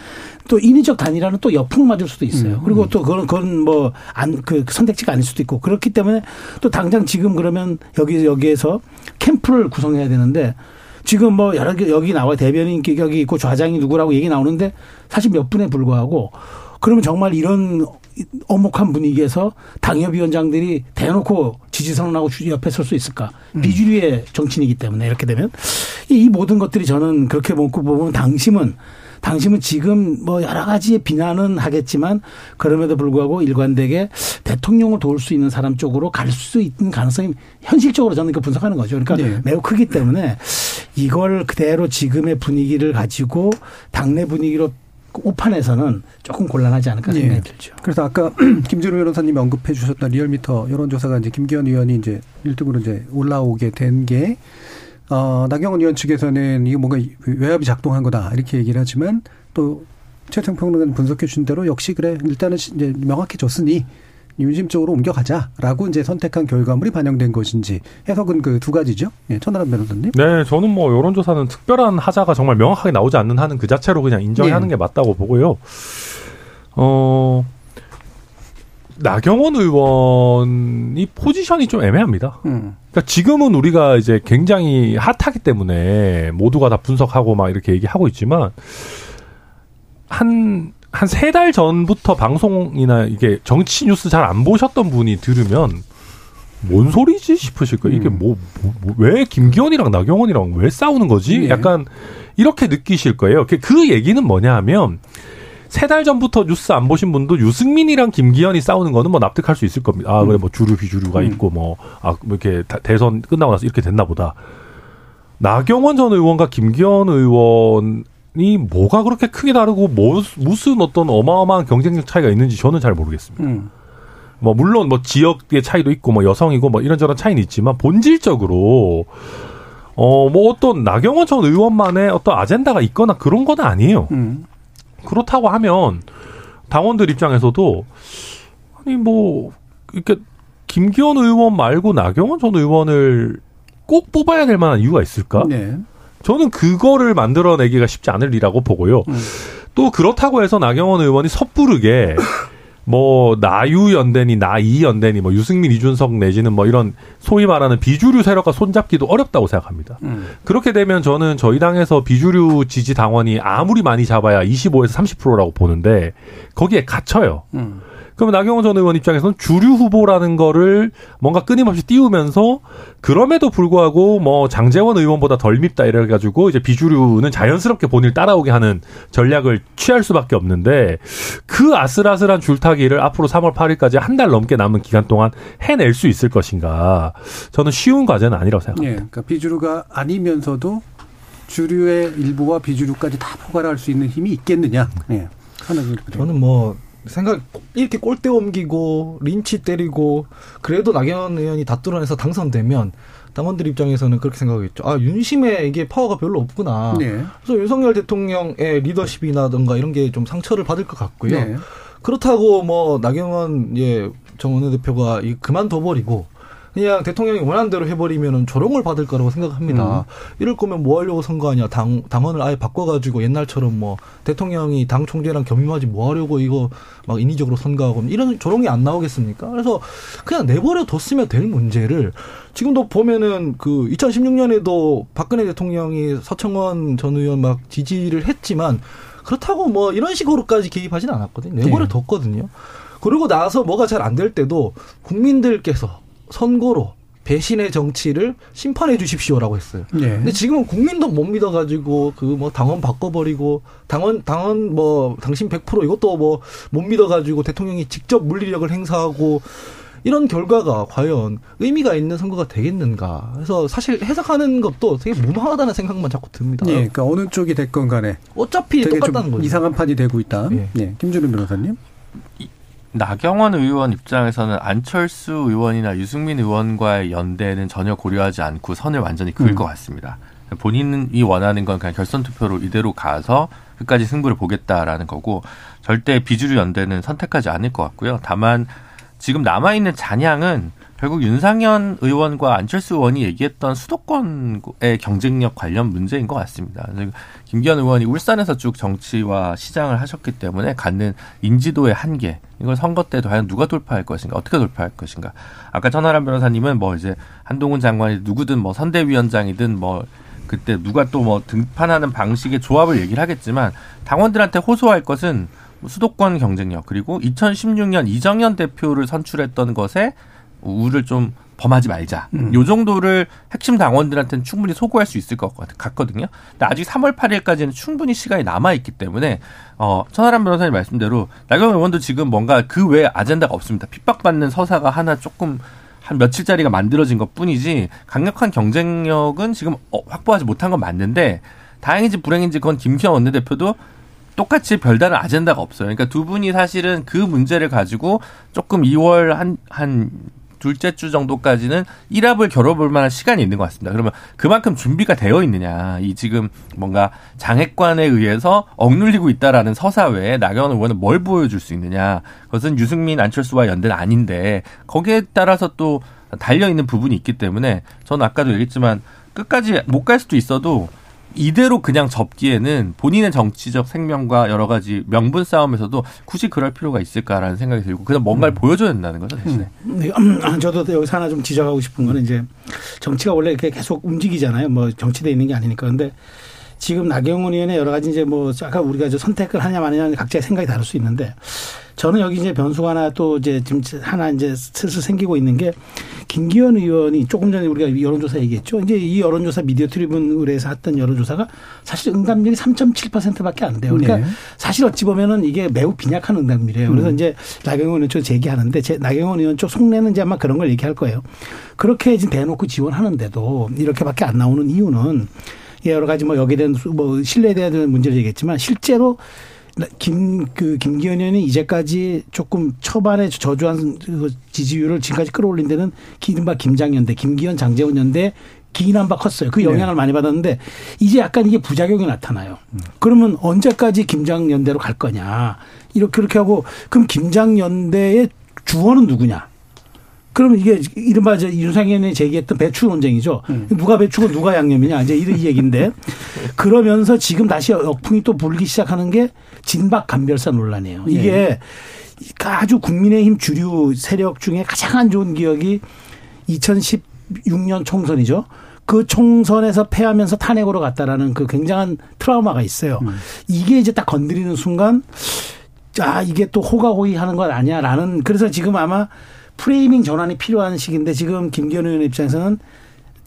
또 인위적 단일화는 또 역풍을 맞을 수도 있어요. 그리고 또 그건, 그건 뭐 안, 그 선택지가 아닐 수도 있고 그렇기 때문에 또 당장 지금 그러면 여기, 여기에서 캠프를 구성해야 되는데 지금 뭐 여러 개 여기 나와 대변인 기격이 있고 좌장이 누구라고 얘기 나오는데 사실 몇 분에 불과하고 그러면 정말 이런 엄혹한 분위기에서 당협위원장들이 대놓고 지지선언하고 주- 옆에 설 수 있을까? 비주류의 정치인이기 때문에 이렇게 되면 이, 이 모든 것들이 저는 그렇게 먹고 보면 당심은 당심은 지금 뭐 여러 가지의 비난은 하겠지만 그럼에도 불구하고 일관되게 대통령을 도울 수 있는 사람 쪽으로 갈 수 있는 가능성이 현실적으로 저는 그 분석하는 거죠. 그러니까 네. 매우 크기 때문에 이걸 그대로 지금의 분위기를 가지고 당내 분위기로 오판에서는 조금 곤란하지 않을까 생각이 예. 들죠. 그래서 아까 김준호 변호사님이 언급해 주셨던 리얼미터 여론조사가 이제 김기현 의원이 이제 1등으로 이제 올라오게 된 게, 어, 나경원 의원 측에서는 이게 뭔가 외압이 작동한 거다. 이렇게 얘기를 하지만 또 최평 평론가는 분석해 주신 대로 역시 그래. 일단은 이제 명확해졌으니 윤심 쪽으로 옮겨가자라고 이제 선택한 결과물이 반영된 것인지 해석은 그 두 가지죠. 예, 천하람 변호사님. 네, 저는 뭐 여론조사는 특별한 하자가 정말 명확하게 나오지 않는 한은 그 자체로 그냥 인정하는 예. 게 맞다고 보고요. 어, 나경원 의원이 포지션이 좀 애매합니다. 음. 그러니까 지금은 우리가 이제 굉장히 핫하기 때문에 모두가 다 분석하고 막 이렇게 얘기하고 있지만 한 한 세 달 전부터 방송이나 이게 정치 뉴스 잘 안 보셨던 분이 들으면 뭔 소리지 싶으실 거예요. 이게 음. 뭐, 뭐, 뭐, 왜 김기현이랑 나경원이랑 왜 싸우는 거지? 예. 약간 이렇게 느끼실 거예요. 그, 그 얘기는 뭐냐 하면 세 달 전부터 뉴스 안 보신 분도 유승민이랑 김기현이 싸우는 거는 뭐 납득할 수 있을 겁니다. 아, 그래, 뭐 주류, 비주류가 음. 있고 뭐, 아, 뭐 이렇게 다- 대선 끝나고 나서 이렇게 됐나 보다. 나경원 전 의원과 김기현 의원 이 뭐가 그렇게 크게 다르고 뭐, 무슨 어떤 어마어마한 경쟁력 차이가 있는지 저는 잘 모르겠습니다. 음. 뭐 물론 뭐 지역의 차이도 있고 뭐 여성이고 뭐 이런저런 차이는 있지만 본질적으로 어 뭐 어떤 나경원 전 의원만의 어떤 아젠다가 있거나 그런 건 아니에요. 음. 그렇다고 하면 당원들 입장에서도 아니 뭐 이렇게 김기현 의원 말고 나경원 전 의원을 꼭 뽑아야 될 만한 이유가 있을까? 네. 저는 그거를 만들어내기가 쉽지 않을 일이라고 보고요. 음. 또 그렇다고 해서 나경원 의원이 섣부르게 뭐 나유 연대니 나이 연대니 뭐 유승민 이준석 내지는 뭐 이런 소위 말하는 비주류 세력과 손잡기도 어렵다고 생각합니다. 음. 그렇게 되면 저는 저희 당에서 비주류 지지 당원이 아무리 많이 잡아야 25에서 30%라고 보는데 거기에 갇혀요. 음. 그러면 나경원 전 의원 입장에서는 주류 후보라는 거를 뭔가 끊임없이 띄우면서 그럼에도 불구하고 뭐 장재원 의원보다 덜 밉다 이래 가지고 이제 비주류는 자연스럽게 본인을 따라오게 하는 전략을 취할 수밖에 없는데 그 아슬아슬한 줄타기를 앞으로 3월 8일까지 한 달 넘게 남은 기간 동안 해낼 수 있을 것인가 저는 쉬운 과제는 아니라고 생각합니다. 예, 그러니까 비주류가 아니면서도 주류의 일부와 비주류까지 다 포괄할 수 있는 힘이 있겠느냐. 예. 저는 뭐 생각 이렇게 꼴대 옮기고 린치 때리고 그래도 나경원 의원이 다 뚫어내서 당선되면 당원들 입장에서는 그렇게 생각하겠죠. 아 윤심에 이게 파워가 별로 없구나. 네. 그래서 윤석열 대통령의 리더십이나든가 이런 게 좀 상처를 받을 것 같고요. 네. 그렇다고 뭐 나경원 예 정 원내 대표가 이 그만둬 버리고 그냥 대통령이 원하는 대로 해버리면은 조롱을 받을 거라고 생각합니다. 이럴 거면 뭐 하려고 선거하냐. 당, 당원을 아예 바꿔가지고 옛날처럼 뭐 대통령이 당 총재랑 겸임하지 뭐 하려고 이거 막 인위적으로 선거하고 이런 조롱이 안 나오겠습니까? 그래서 그냥 내버려 뒀으면 될 문제를 지금도 보면은 그 2016년에도 박근혜 대통령이 서청원 전 의원 막 지지를 했지만 그렇다고 뭐 이런 식으로까지 개입하지는 않았거든요. 내버려 네. 뒀거든요. 그러고 나서 뭐가 잘 안 될 때도 국민들께서 선고로 배신의 정치를 심판해 주십시오라고 했어요. 네. 근데 지금은 국민도 못 믿어가지고 그 뭐 당원 바꿔버리고 당원 당원 뭐 당신 100% 이것도 뭐 못 믿어가지고 대통령이 직접 물리력을 행사하고 이런 결과가 과연 의미가 있는 선거가 되겠는가. 그래서 사실 해석하는 것도 되게 무방하다는 생각만 자꾸 듭니다. 예, 그러니까 어느 쪽이 됐건 간에 어차피 되게 똑같다는 좀 거죠. 이상한 판이 되고 있다. 예. 예. 김준우 변호사님. 나경원 의원 입장에서는 안철수 의원이나 유승민 의원과의 연대는 전혀 고려하지 않고 선을 완전히 그을 음. 것 같습니다. 본인이 원하는 건 그냥 결선 투표로 이대로 가서 끝까지 승부를 보겠다라는 거고 절대 비주류 연대는 선택하지 않을 것 같고요. 다만 지금 남아 있는 잔향은 결국 윤상현 의원과 안철수 의원이 얘기했던 수도권의 경쟁력 관련 문제인 것 같습니다. 김기현 의원이 울산에서 쭉 정치와 시장을 하셨기 때문에 갖는 인지도의 한계 이걸 선거 때 과연 누가 돌파할 것인가 어떻게 돌파할 것인가 아까 천하람 변호사님은 뭐 이제 한동훈 장관이 누구든 뭐 선대위원장이든 뭐 그때 누가 또 뭐 등판하는 방식의 조합을 얘기를 하겠지만 당원들한테 호소할 것은 수도권 경쟁력 그리고 2016년 이정현 대표를 선출했던 것에 우를 좀 범하지 말자. 요 정도를 핵심 당원들한테는 충분히 소구할 수 있을 것 같- 같거든요. 근데 아직 3월 8일까지는 충분히 시간이 남아 있기 때문에 어 천하람 변호사님 말씀대로 나경원 의원도 지금 뭔가 그 외에 아젠다가 없습니다. 핍박받는 서사가 하나 조금 한 며칠짜리가 만들어진 것 뿐이지 강력한 경쟁력은 지금 어, 확보하지 못한 건 맞는데 다행인지 불행인지 그건 김기현 원내대표도 똑같이 별다른 아젠다가 없어요. 그러니까 두 분이 사실은 그 문제를 가지고 조금 2월 한, 한 둘째 주 정도까지는 1합을 겨뤄볼 만한 시간이 있는 것 같습니다. 그러면 그만큼 준비가 되어 있느냐. 이 지금 뭔가 장애관에 의해서 억눌리고 있다라는 서사 외에 나경원 의원은 뭘 보여줄 수 있느냐. 그것은 유승민, 안철수와 연대는 아닌데 거기에 따라서 또 달려있는 부분이 있기 때문에 저는 아까도 얘기했지만 끝까지 못 갈 수도 있어도 이대로 그냥 접기에는 본인의 정치적 생명과 여러 가지 명분 싸움에서도 굳이 그럴 필요가 있을까라는 생각이 들고 그냥 뭔가를 보여줘야 된다는 거죠 대신에. 네, 음, 저도 여기서 하나 좀 지적하고 싶은 거는 이제 정치가 원래 이렇게 계속 움직이잖아요. 뭐 정치돼 있는 게 아니니까. 근데 지금 나경원 의원의 여러 가지 이제 뭐 아까 우리가 저 선택을 하냐 마느냐 각자의 생각이 다를 수 있는데 저는 여기 이제 변수가 하나 또 이제 지금 하나 이제 슬슬 생기고 있는 게 김기현 의원이 조금 전에 우리가 여론조사 얘기했죠. 이제 이 여론조사 미디어 트리뷴을해서 했던 여론조사가 사실 응답률이 3.7%밖에 안 돼요. 그러니까 네. 사실 어찌 보면은 이게 매우 빈약한 응답률이에요. 그래서 이제 나경원 의원 쪽 제기하는데 제 나경원 의원 쪽 속내는 이제 아마 그런 걸 얘기할 거예요. 그렇게 지금 대놓고 지원하는데도 이렇게밖에 안 나오는 이유는 여러 가지 뭐 여기에 대한 수- 뭐 신뢰에 대한 문제를 얘기했지만 실제로 김, 그, 김기현 의원이 이제까지 조금 초반에 저조한 그 지지율을 지금까지 끌어올린 데는 이른바 김장연대, 김기현 장재원 연대 기인한바 컸어요. 그 영향을 많이 받았는데 이제 약간 이게 부작용이 나타나요. 그러면 언제까지 김장연대로 갈 거냐. 이렇게 그렇게 하고 그럼 김장연대의 주어는 누구냐. 그러면 이게 이른바 이제 윤상현이 제기했던 배추 논쟁이죠. 누가 배추고 누가 양념이냐 이제 이런 얘기인데 그러면서 지금 다시 역풍이 또 불기 시작하는 게 진박 간별사 논란이에요. 이게 아주 국민의힘 주류 세력 중에 가장 안 좋은 기억이 2016년 총선이죠. 그 총선에서 패하면서 탄핵으로 갔다라는 그 굉장한 트라우마가 있어요. 이게 이제 딱 건드리는 순간 아 이게 또 호가호위 하는 건 아니야라는 그래서 지금 아마 프레이밍 전환이 필요한 시기인데 지금 김기현 의원 입장에서는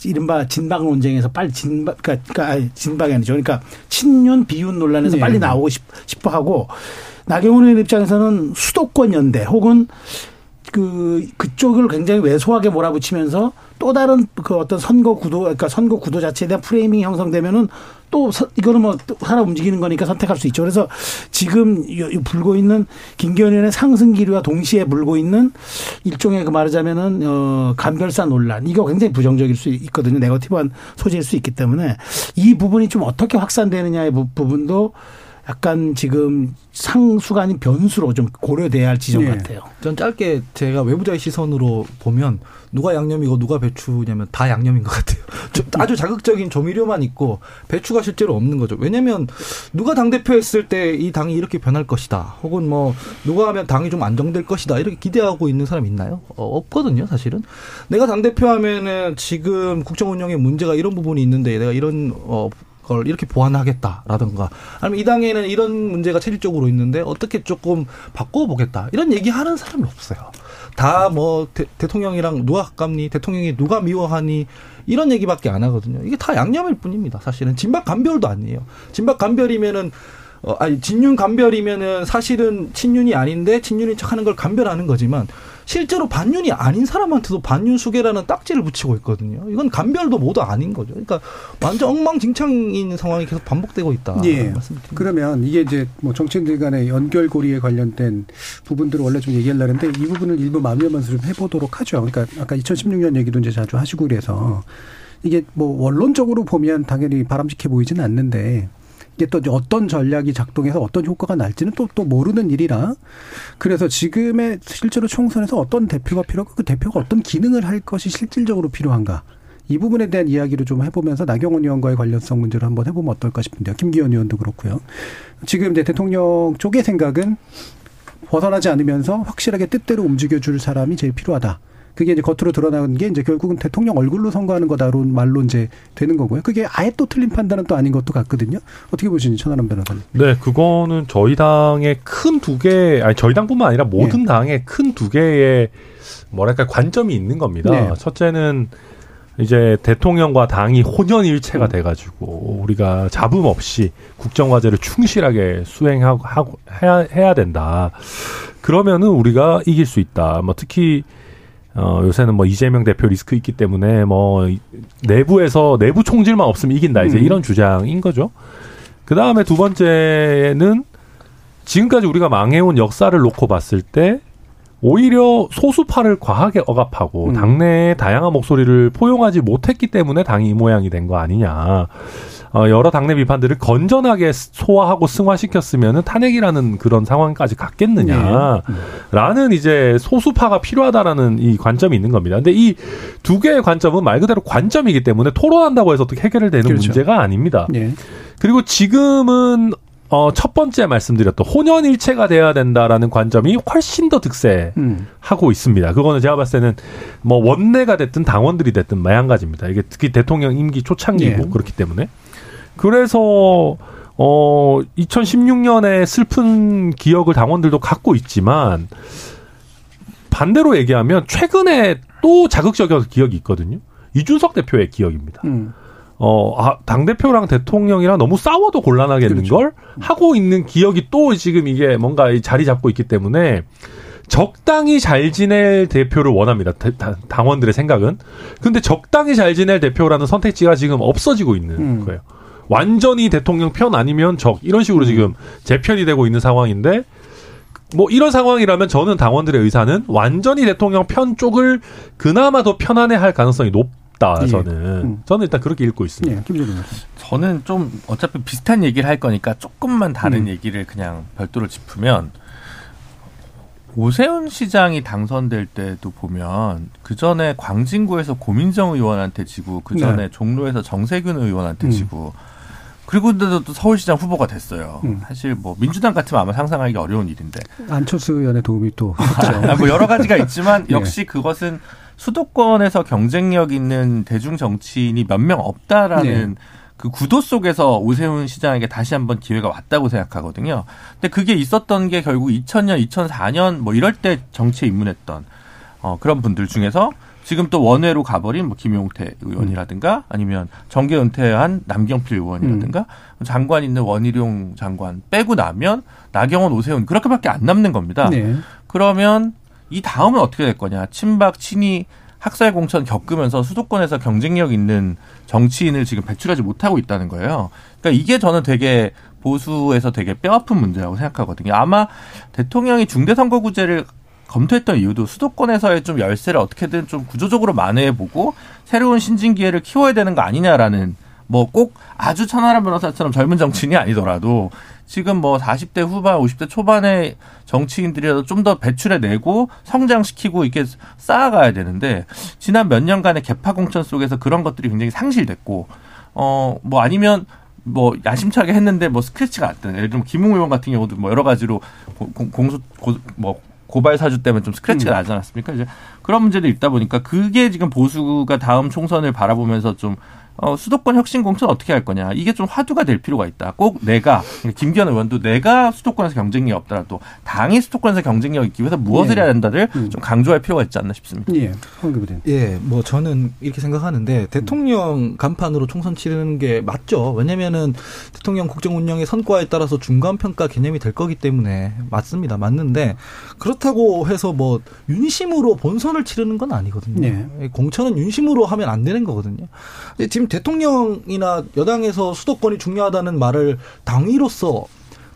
이른바 진박 논쟁에서 빨리 진박 그러니까, 그러니까 아니, 진박이 아니죠. 그러니까 친윤 비윤 논란에서 네. 빨리 나오고 싶, 싶어 하고 나경원 의원 입장에서는 수도권 연대 혹은 그 그쪽을 굉장히 왜소하게 몰아붙이면서 또 다른 그 어떤 선거 구도 그러니까 선거 구도 자체에 대한 프레이밍이 형성되면은 또 서- 이거는 뭐 하나 움직이는 거니까 선택할 수 있죠. 그래서 지금 불고 있는 김기현 의원의 상승 기류와 동시에 불고 있는 일종의 그 말하자면은 어 간별사 논란 이거 굉장히 부정적일 수 있거든요. 네거티브한 소지일 수 있기 때문에 이 부분이 좀 어떻게 확산되느냐의 부- 부분도 약간 지금 상수가 아닌 변수로 좀 고려돼야 할 지점 네. 같아요. 전 짧게 제가 외부자의 시선으로 보면 누가 양념이고 누가 배추냐면 다 양념인 것 같아요. 좀 아주 자극적인 조미료만 있고 배추가 실제로 없는 거죠. 왜냐면 누가 당 대표 했을 때 이 당이 이렇게 변할 것이다. 혹은 뭐 누가 하면 당이 좀 안정될 것이다. 이렇게 기대하고 있는 사람 있나요? 어, 없거든요, 사실은. 내가 당 대표 하면은 지금 국정 운영에 문제가 이런 부분이 있는데 내가 이런 어 걸 이렇게 보완하겠다라든가 아니면 이 당에는 이런 문제가 체질적으로 있는데 어떻게 조금 바꿔보겠다 이런 얘기하는 사람이 없어요. 다 뭐 대통령이랑 누가 가깝니 대통령이 누가 미워하니 이런 얘기밖에 안 하거든요. 이게 다 양념일 뿐입니다. 사실은 진박 간별도 아니에요. 진박 간별이면은 어, 아니 진윤 간별이면은 사실은 친윤이 아닌데 친윤인 척하는 걸 간별하는 거지만 실제로 반윤이 아닌 사람한테도 반윤수계라는 딱지를 붙이고 있거든요. 이건 간별도 모두 아닌 거죠. 그러니까 완전 엉망진창인 상황이 계속 반복되고 있다. 예. 말씀드립니다. 그러면 이게 이제 뭐 정치인들 간의 연결고리에 관련된 부분들을 원래 좀 얘기하려는데 이 부분을 일부 마무리하면서 좀 해보도록 하죠. 그러니까 아까 2016년 얘기도 이제 자주 하시고 그래서 이게 뭐 원론적으로 보면 당연히 바람직해 보이지는 않는데 이게 또 어떤 전략이 작동해서 어떤 효과가 날지는 또, 또 모르는 일이라 그래서 지금의 실제로 총선에서 어떤 대표가 필요하고 그 대표가 어떤 기능을 할 것이 실질적으로 필요한가 이 부분에 대한 이야기를 좀 해보면서 나경원 의원과의 관련성 문제를 한번 해보면 어떨까 싶은데요. 김기현 의원도 그렇고요. 지금 이제 대통령 쪽의 생각은 벗어나지 않으면서 확실하게 뜻대로 움직여줄 사람이 제일 필요하다. 그게 이제 겉으로 드러나는 게 이제 결국은 대통령 얼굴로 선거하는 거다라는 말로 이제 되는 거고요. 그게 아예 또 틀린 판단은 또 아닌 것도 같거든요. 어떻게 보시니 천하람 변호사님? 네, 그거는 저희 당의 큰 두 개, 아니 저희 당뿐만 아니라 모든 당의 큰 두 개의 뭐랄까 관점이 있는 겁니다. 네. 첫째는 이제 대통령과 당이 혼연일체가 돼가지고 우리가 잡음 없이 국정과제를 충실하게 수행하고 하고 해야, 해야 된다. 그러면은 우리가 이길 수 있다. 뭐 특히 어, 요새는 뭐 이재명 대표 리스크 있기 때문에 뭐 내부에서 내부 총질만 없으면 이긴다. 이제 음. 이런 주장인 거죠. 그 다음에 두 번째는 지금까지 우리가 망해온 역사를 놓고 봤을 때 오히려 소수파를 과하게 억압하고 음. 당내의 다양한 목소리를 포용하지 못했기 때문에 당이 이 모양이 된 거 아니냐. 어, 여러 당내 비판들을 건전하게 소화하고 승화시켰으면은 탄핵이라는 그런 상황까지 갔겠느냐. 라는 이제 소수파가 필요하다라는 이 관점이 있는 겁니다. 근데 이 두 개의 관점은 말 그대로 관점이기 때문에 토론한다고 해서 어떻게 해결되는 그렇죠. 문제가 아닙니다. 예. 그리고 지금은 어, 첫 번째 말씀드렸던 혼연일체가 돼야 된다라는 관점이 훨씬 더 득세하고 음. 있습니다. 그거는 제가 봤을 때는 뭐 원내가 됐든 당원들이 됐든 마찬가지입니다. 이게 특히 대통령 임기 초창기고 예. 그렇기 때문에 그래서 어 2016년에 슬픈 기억을 당원들도 갖고 있지만 반대로 얘기하면 최근에 또 자극적인 기억이 있거든요. 이준석 대표의 기억입니다. 음. 어, 아, 당대표랑 대통령이랑 너무 싸워도 곤란하겠는 그렇죠. 걸 하고 있는 기억이 또 지금 이게 뭔가 이 자리 잡고 있기 때문에 적당히 잘 지낼 대표를 원합니다. 당원들의 생각은. 근데 적당히 잘 지낼 대표라는 선택지가 지금 없어지고 있는 음. 거예요. 완전히 대통령 편 아니면 적 이런 식으로 지금 재편이 되고 있는 상황인데 뭐 이런 상황이라면 저는 당원들의 의사는 완전히 대통령 편 쪽을 그나마 더 편안해 할 가능성이 높 다 예. 저는 음. 저는 일단 그렇게 읽고 있습니다. 예, 김준호. 저는 좀 어차피 비슷한 얘기를 할 거니까 조금만 다른 음. 얘기를 그냥 별도로 짚으면 오세훈 시장이 당선될 때도 보면 그 전에 광진구에서 고민정 의원한테 지고 그 전에 네. 종로에서 정세균 의원한테 음. 지고 그리고 근데도 또 서울시장 후보가 됐어요. 음. 사실 뭐 민주당 같으면 아마 상상하기 어려운 일인데 안철수 의원의 도움이 또 아, 뭐 여러 가지가 있지만 네. 역시 그것은 수도권에서 경쟁력 있는 대중 정치인이 몇 명 없다라는 네. 그 구도 속에서 오세훈 시장에게 다시 한번 기회가 왔다고 생각하거든요. 근데 그게 있었던 게 결국 2000년, 2004년 뭐 이럴 때 정치에 입문했던 어, 그런 분들 중에서 지금 또 원외로 가버린 뭐 김용태 의원이라든가 아니면 정계 은퇴한 남경필 의원이라든가 장관 있는 원희룡 장관 빼고 나면 나경원, 오세훈 그렇게밖에 안 남는 겁니다. 네. 그러면 이 다음은 어떻게 될 거냐? 친박, 친이 학살 공천 겪으면서 수도권에서 경쟁력 있는 정치인을 지금 배출하지 못하고 있다는 거예요. 그러니까 이게 저는 되게 보수에서 되게 뼈아픈 문제라고 생각하거든요. 아마 대통령이 중대선거구제를 검토했던 이유도 수도권에서의 좀 열세를 어떻게든 좀 구조적으로 만회해보고 새로운 신진 기회를 키워야 되는 거 아니냐라는 뭐 꼭 아주 천하람 변호사처럼 젊은 정치인이 아니더라도 지금 뭐 40대 후반, 50대 초반의 정치인들이라도 좀 더 배출해내고 성장시키고 이렇게 쌓아가야 되는데 지난 몇 년간의 개파 공천 속에서 그런 것들이 굉장히 상실됐고 어 뭐 아니면 뭐 야심차게 했는데 뭐 스크래치가 났든 예를 들면 김웅 의원 같은 경우도 뭐 여러 가지로 고- 공- 공소 고, 뭐 고발 사주 때문에 좀 스크래치가 나지 않았습니까? 이제 그런 문제도 있다 보니까 그게 지금 보수가 다음 총선을 바라보면서 좀 어, 수도권 혁신 공천 어떻게 할 거냐. 이게 좀 화두가 될 필요가 있다. 꼭 내가, 김기현 의원도 내가 수도권에서 경쟁력이 없더라도 당이 수도권에서 경쟁력이 있기 위해서 무엇을 예. 해야 된다를 음. 좀 강조할 필요가 있지 않나 싶습니다. 예, 황교. 예, 뭐 저는 이렇게 생각하는데 대통령 간판으로 총선 치르는 게 맞죠. 왜냐면은 대통령 국정 운영의 선과에 따라서 중간 평가 개념이 될 거기 때문에 맞습니다. 맞는데 그렇다고 해서 뭐 윤심으로 본선을 치르는 건 아니거든요. 네. 공천은 윤심으로 하면 안 되는 거거든요. 근데 대통령이나 여당에서 수도권이 중요하다는 말을 당위로서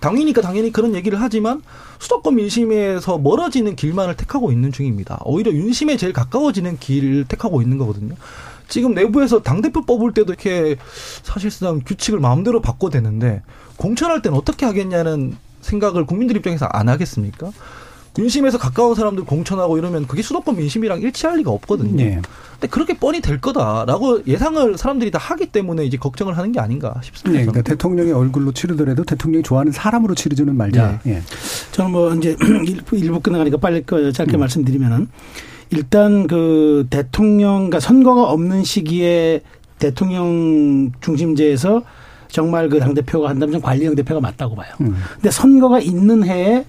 당위니까 당연히 그런 얘기를 하지만 수도권 민심에서 멀어지는 길만을 택하고 있는 중입니다. 오히려 윤심에 제일 가까워지는 길을 택하고 있는 거거든요. 지금 내부에서 당대표 뽑을 때도 이렇게 사실상 규칙을 마음대로 바꿔대는데 공천할 때는 어떻게 하겠냐는 생각을 국민들 입장에서 안 하겠습니까? 윤심에서 가까운 사람들 공천하고 이러면 그게 수도권 민심이랑 일치할 리가 없거든요. 예. 근데 그렇게 뻔히 될 거다라고 예상을 사람들이 다 하기 때문에 이제 걱정을 하는 게 아닌가 싶습니다. 네, 그러니까 대통령의 얼굴로 치르더라도 대통령이 좋아하는 사람으로 치르지는 말자. 예. 저는 뭐 이제 일부, 일부 끝나가니까 빨리 그 짧게 말씀드리면은 일단 그 대통령, 그러니까 선거가 없는 시기에 대통령 중심제에서 정말 그 당대표가 한다면 관리형 대표가 맞다고 봐요. 음. 근데 선거가 있는 해에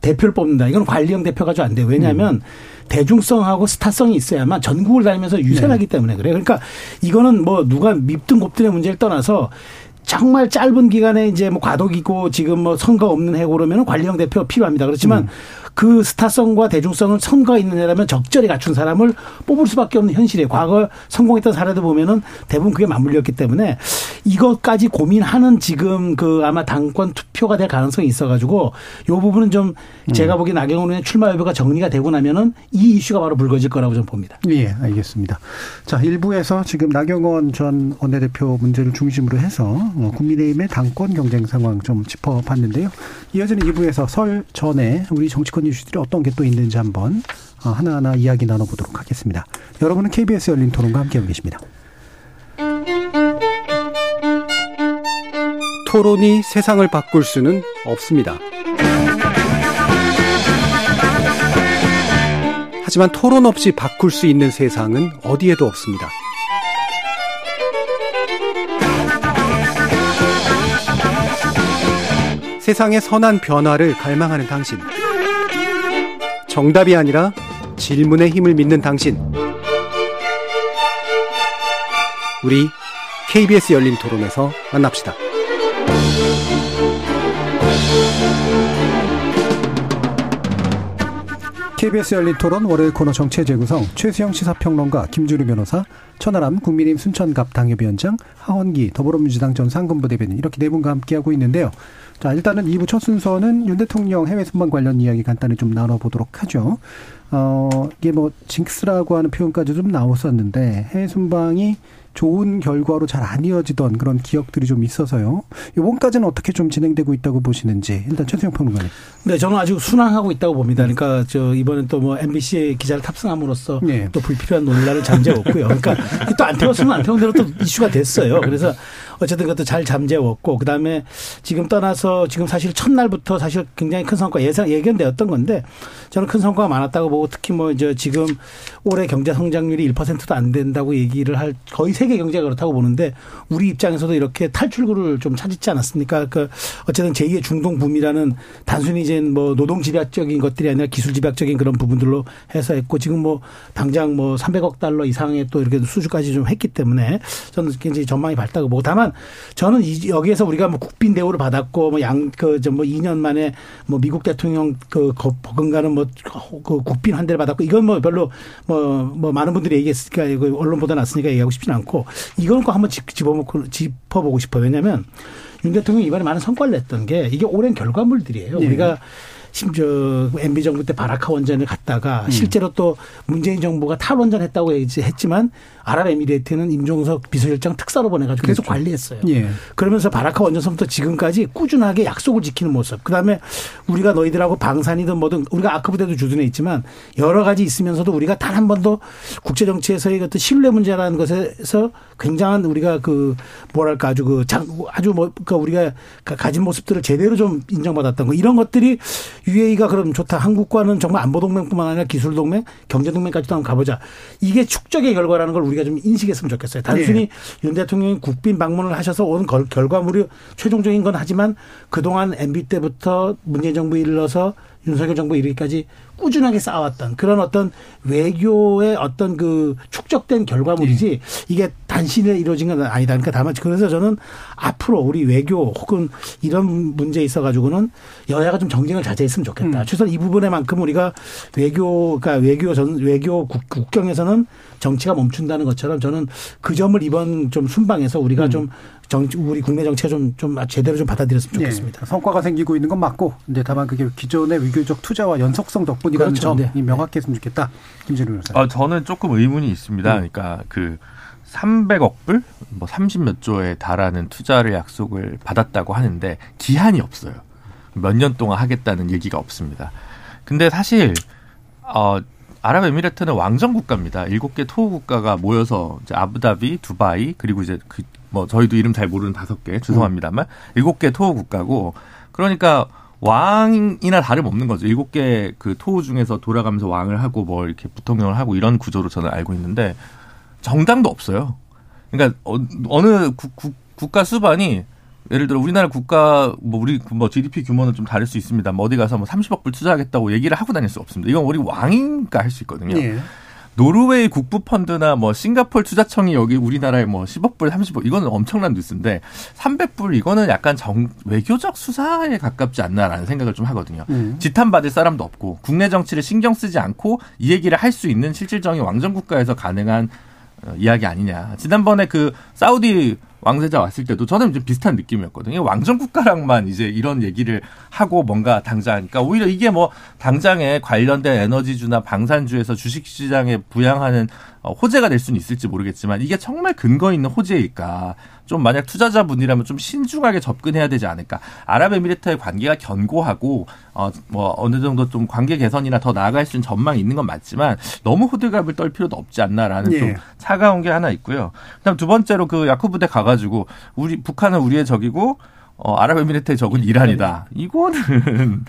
대표를 뽑는다. 이건 관리형 대표가 좀안 돼요. 왜냐하면 음. 대중성하고 스타성이 있어야만 전국을 다니면서 유세하기 네. 때문에 그래요. 그러니까 이거는 뭐 누가 밉든 곱든의 문제를 떠나서 정말 짧은 기간에 이제 뭐 과도기고 지금 뭐 선거 없는 해고 그러면 관리형 대표가 필요합니다. 그렇지만 음. 그 스타성과 대중성을 선거가 있는 해라면 적절히 갖춘 사람을 뽑을 수밖에 없는 현실이에요. 과거 성공했던 사례도 보면은 대부분 그게 맞물렸기 때문에 이것까지 고민하는 지금 그 아마 당권 투표가 될 가능성이 있어가지고 요 부분은 좀 제가 보기엔 나경원 의원 출마 여부가 정리가 되고 나면은 이 이슈가 바로 불거질 거라고 저는 봅니다. 예, 알겠습니다. 자, 일부에서 지금 나경원 전 원내대표 문제를 중심으로 해서 어, 국민의힘의 당권 경쟁 상황 좀 짚어봤는데요. 이어지는 2부에서 설 전에 우리 정치권 이슈들이 어떤 게 또 있는지 한번 어, 하나하나 이야기 나눠보도록 하겠습니다. 여러분은 KBS 열린 토론과 함께하고 계십니다. 토론이 세상을 바꿀 수는 없습니다. 하지만 토론 없이 바꿀 수 있는 세상은 어디에도 없습니다. 세상의 선한 변화를 갈망하는 당신. 정답이 아니라 질문의 힘을 믿는 당신. 우리 KBS 열린 토론에서 만납시다. KBS 열린 토론 월요일 코너 정체 재구성 최수영 시사평론가 김주루 변호사 천하람 국민의힘 순천갑 당협위원장 하원기 더불어민주당 전 상근부 대변인 이렇게 네 분과 함께하고 있는데요. 자 일단은 2부 첫 순서는 윤 대통령 해외 순방 관련 이야기 간단히 좀 나눠보도록 하죠. 어 이게 뭐 징크스라고 하는 표현까지 좀 나왔었는데 해외 순방이 좋은 결과로 잘 안 이어지던 그런 기억들이 좀 있어서요. 이번까지는 어떻게 좀 진행되고 있다고 보시는지 일단 최수영 평론가님. 네, 저는 아주 순항하고 있다고 봅니다. 그러니까 저 이번엔 또 뭐 MBC의 기자를 탑승함으로써 네. 또 불필요한 논란을 잠재웠고요. 그러니까 또 안 태웠으면 안 태운 대로 또 이슈가 됐어요. 그래서 어쨌든 그것도 잘 잠재웠고 그다음에 지금 떠나서 지금 사실 첫날부터 사실 굉장히 큰 성과 예상 예견되었던 건데 저는 큰 성과가 많았다고 보고 특히 뭐 이제 지금 올해 경제 성장률이 1%도 안 된다고 얘기를 할 거의 세계 경제가 그렇다고 보는데 우리 입장에서도 이렇게 탈출구를 좀 찾지 않았습니까? 그 어쨌든 제2의 중동 붐이라는 단순히 이제 뭐 노동 집약적인 것들이 아니라 기술 집약적인 그런 부분들로 해서 했고 지금 뭐 당장 뭐 300억 달러 이상의 또 이렇게 수주까지 좀 했기 때문에 저는 굉장히 전망이 밝다고 보고 다만 저는 이- 여기에서 우리가 뭐 국빈 대우를 받았고 뭐 양 그저뭐 2년 만에 뭐 미국 대통령 그 거- 버금가는 뭐그 국빈 한 대를 받았고 이건 뭐 별로 뭐뭐 많은 분들이 얘기했으니까 이거 언론 보다 났으니까 얘기하고 싶지는 않고 이건 꼭 한번 짚- 집어먹고 짚어보고 싶어요. 왜냐하면 윤 대통령이 이번에 많은 성과를 냈던 게 이게 오랜 결과물들이에요. 네. 우리가 심지어 MB 정부 때 바라카 원전을 갔다가 음. 실제로 또 문재인 정부가 탈원전 했다고 했지만 아랍에미레이트는 임종석 비서실장 특사로 보내가지고 계속 그렇죠. 관리했어요. 예. 그러면서 바라카 원전서부터 지금까지 꾸준하게 약속을 지키는 모습. 그다음에 우리가 너희들하고 방산이든 뭐든 우리가 아크부대도 주둔해 있지만 여러 가지 있으면서도 우리가 단 한 번도 국제 정치에서의 어떤 신뢰 문제라는 것에서 굉장한 우리가 그 뭐랄까 아주 그 장, 아주 뭐 그러니까 우리가 가- 가진 모습들을 제대로 좀 인정받았던 거 이런 것들이 UAE가 그럼 좋다. 한국과는 정말 안보 동맹뿐만 아니라 기술 동맹, 경제 동맹까지도 한번 가보자. 이게 축적의 결과라는 걸 우리가 좀 인식했으면 좋겠어요. 단순히 예. 윤 대통령이 국빈 방문을 하셔서 온 걸- 결과물이 최종적인 건 하지만 그동안 MB 때부터 문재인 정부 일러서 윤석열 정부 이르기까지 꾸준하게 쌓아왔던 그런 어떤 외교의 어떤 그 축적된 결과물이지 이게 단신에 이루어진 건 아니다. 그러니까 다만 그래서 저는 앞으로 우리 외교 혹은 이런 문제 에 있어 가지고는 여야가 좀 정쟁을 자제했으면 좋겠다. 최소한 이 부분에만큼 우리가 외교 그러니까 외교 전 외교 국, 국경에서는 정치가 멈춘다는 것처럼 저는 그 점을 이번 좀 순방에서 우리가 좀 정, 우리 국내 정치가 좀, 좀 제대로 좀 받아들였으면 좋겠습니다. 예, 성과가 생기고 있는 건 맞고, 이제 다만 그게 기존의 위교적 투자와 연속성 덕분 이라는 그렇죠. 점이 네. 명확했으면 좋겠다. 김진우 변호사. 어, 저는 조금 의문이 있습니다. 음. 그러니까 그 300억 불, 뭐 30몇 조에 달하는 투자를 약속을 받았다고 하는데 기한이 없어요. 몇 년 동안 하겠다는 얘기가 없습니다. 근데 사실 어 아랍에미레트는 왕정 국가입니다. 일곱 개 토호 국가가 모여서 이제 아부다비, 두바이 그리고 이제 그 뭐 저희도 이름 잘 모르는 다섯 개 죄송합니다만 일곱 개 토호 국가고 그러니까 왕이나 다름없는 거죠. 일곱 개 그 토호 중에서 돌아가면서 왕을 하고 뭐 이렇게 부통령을 하고 이런 구조로 저는 알고 있는데 정당도 없어요. 그러니까 어, 국, 국가 수반이 예를 들어 우리나라 국가 뭐 우리 뭐 GDP 규모는 좀 다를 수 있습니다. 뭐 어디 가서 뭐 30억 불 투자하겠다고 얘기를 하고 다닐 수 없습니다. 이건 우리 왕이니까 할수 있거든요. 예. 노르웨이 국부 펀드나 뭐 싱가폴 투자청이 여기 우리나라에 뭐 10억 불, 30억 이거는 엄청난 뉴스인데 300불 이거는 약간 정 외교적 수사에 가깝지 않나라는 생각을 좀 하거든요. 음. 지탄 받을 사람도 없고 국내 정치를 신경 쓰지 않고 이 얘기를 할 수 있는 실질적인 왕정 국가에서 가능한 어, 이야기 아니냐. 지난번에 그 사우디 왕세자 왔을 때도 저는 좀 비슷한 느낌이었거든요. 왕정 국가랑만 이제 이런 얘기를 하고 뭔가 당장 하니까 오히려 이게 뭐 당장에 관련된 에너지주나 방산주에서 주식시장에 부양하는 어, 호재가 될 수는 있을지 모르겠지만 이게 정말 근거 있는 호재일까? 좀 만약 투자자분이라면 좀 신중하게 접근해야 되지 않을까? 아랍에미리트의 관계가 견고하고 어 뭐 어느 정도 좀 관계 개선이나 더 나아갈 수 있는 전망이 있는 건 맞지만 너무 호들갑을 떨 필요도 없지 않나라는 예. 좀 차가운 게 하나 있고요. 그다음 두 번째로 그 야쿠 부대 가가지고 우리 북한은 우리의 적이고 어 아랍에미리트의 적은 이란이다. 이거는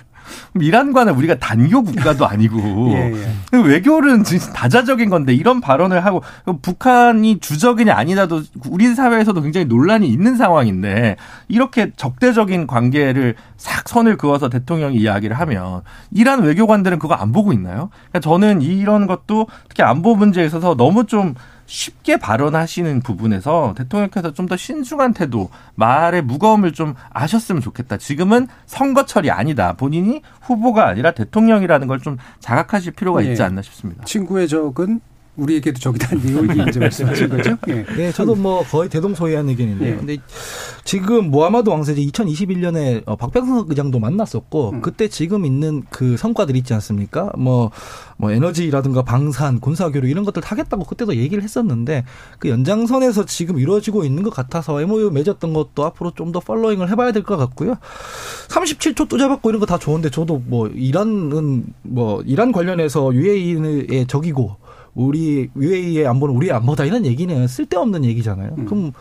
이란과는 우리가 단교 국가도 아니고 예, 예. 그 외교는 진짜 다자적인 건데 이런 발언을 하고 북한이 주적이냐 아니라도 우리 사회에서도 굉장히 논란이 있는 상황인데 이렇게 적대적인 관계를 싹 선을 그어서 대통령이 이야기를 하면 이란 외교관들은 그거 안 보고 있나요? 그러니까 저는 이런 것도 특히 안보 문제에 있어서 너무 좀 쉽게 발언하시는 부분에서 대통령께서 좀 더 신중한 태도, 말의 무거움을 좀 아셨으면 좋겠다. 지금은 선거철이 아니다. 본인이 후보가 아니라 대통령이라는 걸 좀 자각하실 필요가 있지 예. 않나 싶습니다. 친구의 적은 우리에게도 적이다는 이걸 이제 말씀하신 거죠? 예. 네, 저도 뭐 거의 대동소이한 의견인데요. 예. 근데 지금 모하마드 왕세제 2021년에 어, 박병석 의장도 만났었고 음. 그때 지금 있는 그 성과들 있지 않습니까? 뭐, 뭐 에너지라든가 방산, 군사교류 이런 것들 하겠다고 그때도 얘기를 했었는데 그 연장선에서 지금 이루어지고 있는 것 같아서 MOU 맺었던 것도 앞으로 좀 더 팔로잉을 해봐야 될 것 같고요. 37초 투자받고 이런 거 다 좋은데 저도 뭐 이란은 뭐 이란 관련해서 UAE의 적이고 우리 UAE의 안보는 우리의 안보다 이런 얘기는 쓸데없는 얘기잖아요. 음. 그럼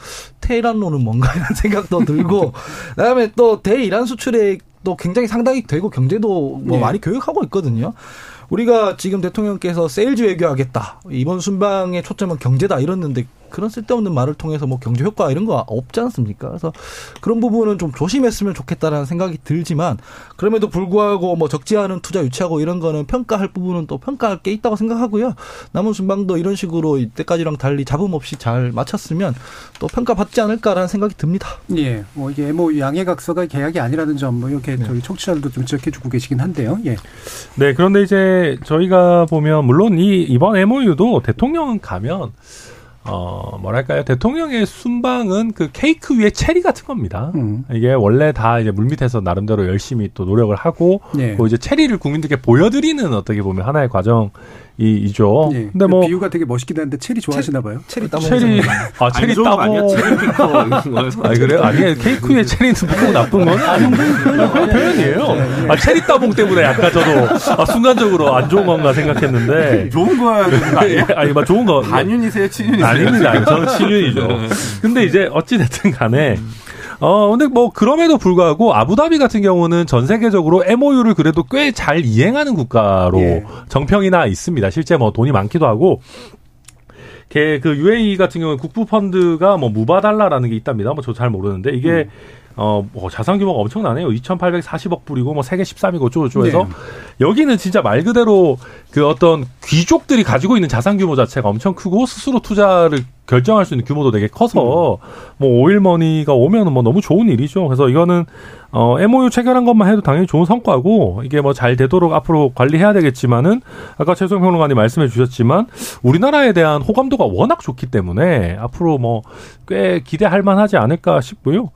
테헤란로는 뭔가 이런 생각도 들고 그다음에 또 대이란 수출에 또 굉장히 상당히 되고 경제도 뭐 예. 많이 교육하고 있거든요. 우리가 지금 대통령께서 세일즈 외교하겠다. 이번 순방의 초점은 경제다 이랬는데 그런 쓸데없는 말을 통해서 뭐 경제 효과 이런 거 없지 않습니까? 그래서 그런 부분은 좀 조심했으면 좋겠다라는 생각이 들지만 그럼에도 불구하고 뭐 적지 않은 투자 유치하고 이런 거는 평가할 부분은 또 평가할 게 있다고 생각하고요. 남은 순방도 이런 식으로 이때까지랑 달리 잡음 없이 잘 마쳤으면 또 평가받지 않을까라는 생각이 듭니다. 예. 뭐 이게 MOU 양해각서가 계약이 아니라는 점, 뭐 이렇게 저희 청취자들도 좀 지적해 주고 계시긴 한데요. 예. 네, 그런데 이제 저희가 보면 물론 이 이번 MOU도 대통령 가면 어 뭐랄까요 대통령의 순방은 그 케이크 위에 체리 같은 겁니다. 음. 이게 원래 다 이제 물밑에서 나름대로 열심히 또 노력을 하고 예. 그 이제 체리를 국민들께 보여드리는 어떻게 보면 하나의 과정 이죠. 예. 근데 뭐 비유가 되게 멋있긴 한데 체리 좋아하시나 봐요. 체리 따먹는 체리 아 체리 따고 아니야? 체리 피커 거에서. 아 그래요? 아니 케이크 위에 체리는 꼭 나쁜 건 아니고 그런 표현이에요. 아 체리 따봉 때문에 약간 저도 아, 순간적으로 안 좋은 건가 생각했는데 좋은 거야? 아니 막 좋은 거 반윤이세요, 친윤이세요? 아닙니다. 저는 친윤이죠. 근데 이제 어찌 됐든 간에, 어, 근데 뭐 그럼에도 불구하고 아부다비 같은 경우는 전 세계적으로 MOU를 그래도 꽤 잘 이행하는 국가로 예. 정평이 나 있습니다. 실제 뭐 돈이 많기도 하고 걔그 UAE 같은 경우는 국부 펀드가 뭐 무바달라라는 게 있답니다. 뭐 저 잘 모르는데 이게 어, 뭐 자산 규모가 엄청나네요. 2,840억 불이고 뭐 세계 13위고 쪼쪼 해서 네. 여기는 진짜 말 그대로 그 어떤 귀족들이 가지고 있는 자산 규모 자체가 엄청 크고 스스로 투자를 결정할 수 있는 규모도 되게 커서 뭐 오일머니가 오면은 뭐 너무 좋은 일이죠. 그래서 이거는 어 MOU 체결한 것만 해도 당연히 좋은 성과고 이게 뭐 잘 되도록 앞으로 관리해야 되겠지만은 아까 최소영 평론가님 말씀해 주셨지만 우리나라에 대한 호감도가 워낙 좋기 때문에 앞으로 뭐 꽤 기대할 만하지 않을까 싶고요.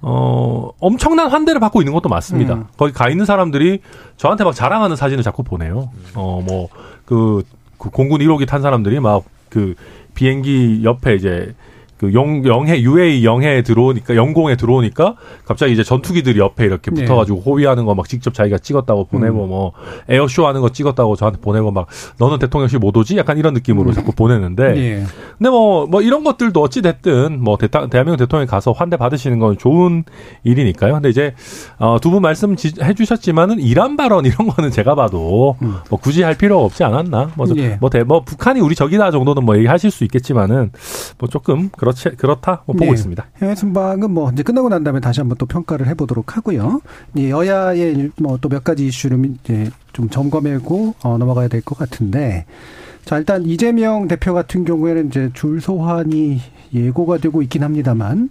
어, 엄청난 환대를 받고 있는 것도 맞습니다. 음. 거기 가 있는 사람들이 저한테 막 자랑하는 사진을 자꾸 보내요. 어, 뭐, 그, 그 공군 1호기 탄 사람들이 막 그 비행기 옆에 이제 그 영, 영해, UA 영해에 들어오니까, 영공에 들어오니까 갑자기 이제 전투기들이 옆에 이렇게 네. 붙어가지고 호위하는 거 막 직접 자기가 찍었다고 보내고 음. 뭐 에어쇼 하는 거 찍었다고 저한테 보내고 막 너는 대통령실 못 오지? 약간 이런 느낌으로 자꾸 보내는데 예. 근데 뭐, 뭐 이런 것들도 어찌 됐든 뭐 대타, 대한민국 대통령이 가서 환대 받으시는 건 좋은 일이니까요. 근데 이제 어, 두 분 말씀 지- 해주셨지만은 이란 발언 이런 거는 제가 봐도 음. 뭐 굳이 할 필요가 없지 않았나. 뭐, 저- 예. 뭐, 대, 뭐 북한이 우리 적이다 정도는 뭐 얘기하실 수 있겠지만은 뭐 조금 그 렇지 그렇다 뭐 보고 네. 있습니다. 해외 순방은 뭐 이제 끝나고 난 다음에 다시 한번 또 평가를 해보도록 하고요. 이 여야의 뭐 또 몇 가지 이슈를 이제 좀 점검하고 어, 넘어가야 될 것 같은데 자 일단 이재명 대표 같은 경우에는 이제 줄 소환이 예고가 되고 있긴 합니다만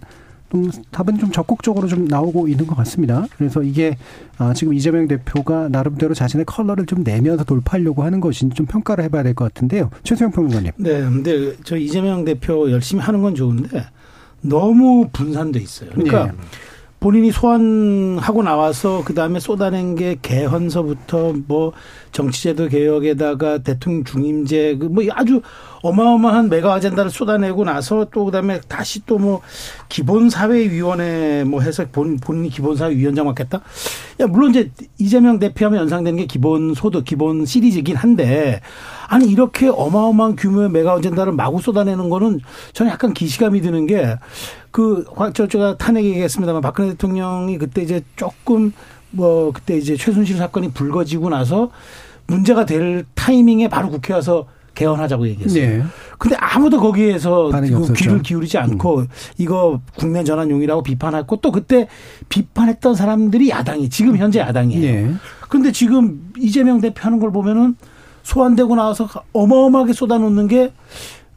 좀 답은 좀 적극적으로 좀 나오고 있는 것 같습니다. 그래서 이게 아, 지금 이재명 대표가 나름대로 자신의 컬러를 좀 내면서 돌파하려고 하는 것인지 좀 평가를 해봐야 될 것 같은데요. 최수영 평론가님. 네, 근데 저 이재명 대표 열심히 하는 건 좋은데 너무 분산돼 있어요. 그러니까 네. 본인이 소환하고 나와서 그 다음에 쏟아낸 게 개헌서부터 뭐 정치제도 개혁에다가 대통령 중임제 그뭐 아주 어마어마한 메가 아젠다를 쏟아내고 나서 또 그다음에 다시 또 뭐 기본사회위원회 뭐 해서 본 본인이 기본사회위원장 맡겠다. 야 물론 이제 이재명 대표하면 연상되는 게 기본소득 기본 시리즈긴 한데 아니 이렇게 어마어마한 규모의 메가 아젠다를 마구 쏟아내는 거는 저는 약간 기시감이 드는 게 그 저가 탄핵 얘기했습니다만 박근혜 대통령이 그때 이제 조금 뭐 그때 이제 최순실 사건이 불거지고 나서 문제가 될 타이밍에 바로 국회 와서 개헌하자고 얘기했어요. 네. 근데 아무도 거기에서 그. 음. 귀를 기울이지 않고 이거 국면 전환용이라고 비판했고 또 그때 비판했던 사람들이 야당이 지금 현재 야당이에요. 네. 근데 지금 이재명 대표 하는 걸 보면은 소환되고 나와서 어마어마하게 쏟아놓는 게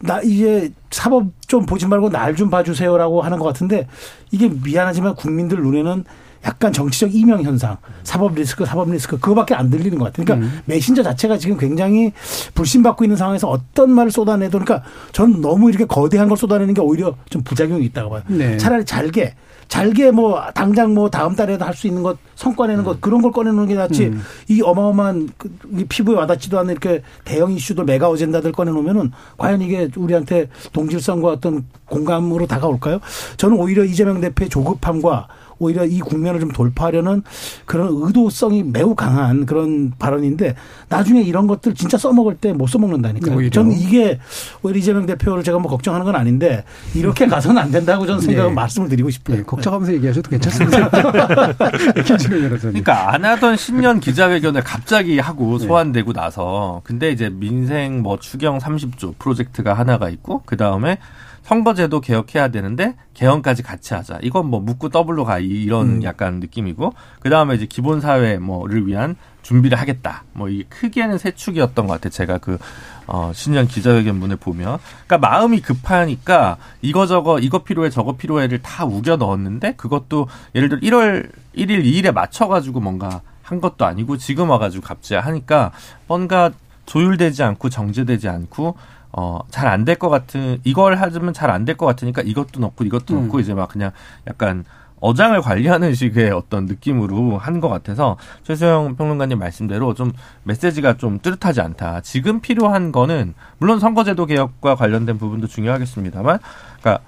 나 이제 사법 좀 보지 말고 날 좀 봐주세요라고 하는 것 같은데 이게 미안하지만 국민들 눈에는 약간 정치적 이명 현상, 사법 리스크, 사법 리스크 그거밖에 안 들리는 것 같아요. 그러니까 음. 메신저 자체가 지금 굉장히 불신받고 있는 상황에서 어떤 말을 쏟아내도 그러니까 전 너무 이렇게 거대한 걸 쏟아내는 게 오히려 좀 부작용이 있다고 봐요. 네. 차라리 잘게 잘게 뭐 당장 뭐 다음 달에도 할 수 있는 것 성과 내는 것 그런 걸 꺼내는 게 낫지 음. 이 어마어마한 그, 이 피부에 와닿지도 않는 이렇게 대형 이슈들 메가 어젠다들 꺼내놓으면은 과연 이게 우리한테 동질성과 어떤 공감으로 다가올까요? 저는 오히려 이재명 대표의 조급함과 오히려 이 국면을 좀 돌파하려는 그런 의도성이 매우 강한 그런 발언인데 나중에 이런 것들 진짜 써먹을 때 못 써먹는다니까요. 오히려. 저는 이게 오히려 이재명 대표를 제가 뭐 걱정하는 건 아닌데 이렇게 가서는 안 된다고 저는 생각을 네. 말씀을 드리고 싶어요. 네, 걱정하면서 얘기하셔도 괜찮습니다. 그러니까 안 하던 신년 기자회견을 갑자기 하고 네. 소환되고 나서 근데 이제 민생 뭐 추경 30조 프로젝트가 하나가 있고 그 다음에 선거제도 개혁해야 되는데 개헌까지 같이 하자. 이건 뭐 묻고 더블로 가 이- 이런 음. 약간 느낌이고 그 다음에 이제 기본 사회 뭐를 위한 준비를 하겠다. 뭐 이게 크게는 세 축이었던 것 같아요. 제가 그 어, 신년 기자회견문을 보면. 그러니까 마음이 급하니까 이거 저거 이거 필요해 저거 필요해를 다 우겨 넣었는데 그것도 예를 들어 1월 1일 2일에 맞춰 가지고 뭔가 한 것도 아니고 지금 와 가지고 갑자기 하니까 뭔가 조율되지 않고 정제되지 않고 어, 잘 안 될 것 같은, 이걸 하면 잘 안 될 것 같으니까 이것도 넣고 이것도 음. 넣고 이제 막 그냥 약간 어장을 관리하는 식의 어떤 느낌으로 한 것 같아서 최수영 평론가님 말씀대로 좀 메시지가 좀 뚜렷하지 않다. 지금 필요한 거는 물론 선거제도 개혁과 관련된 부분도 중요하겠습니다만, 그러니까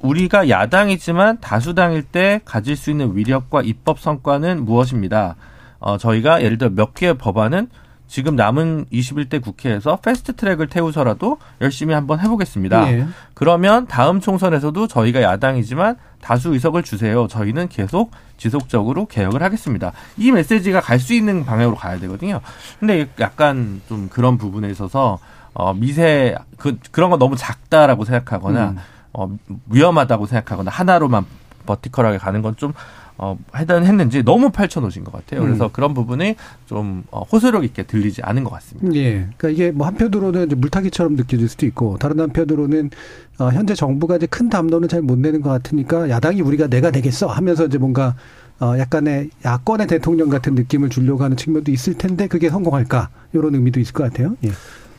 우리가 야당이지만 다수당일 때 가질 수 있는 위력과 입법 성과는 무엇입니다. 어, 저희가 예를 들어 몇 개의 법안은 지금 남은 21대 국회에서 패스트 트랙을 태우서라도 열심히 한번 해보겠습니다. 예. 그러면 다음 총선에서도 저희가 야당이지만 다수 의석을 주세요. 저희는 계속 지속적으로 개혁을 하겠습니다. 이 메시지가 갈 수 있는 방향으로 가야 되거든요. 근데 약간 좀 그런 부분에 있어서 어 미세 그 그런 거 너무 작다라고 생각하거나 음. 어 위험하다고 생각하거나 하나로만 버티컬하게 가는 건좀 어, 해단했는지 너무 펼쳐놓으신 것 같아요. 그래서 음. 그런 부분이 좀 어, 호소력 있게 들리지 않은 것 같습니다. 예. 그러니까 이게 뭐 한편으로는 이제 물타기처럼 느껴질 수도 있고 다른 한편으로는 어, 현재 정부가 이제 큰 담론을 잘 못 내는 것 같으니까 야당이 우리가 내가 되겠어 하면서 이제 뭔가 어, 약간의 야권의 대통령 같은 느낌을 주려고 하는 측면도 있을 텐데 그게 성공할까 이런 의미도 있을 것 같아요. 예.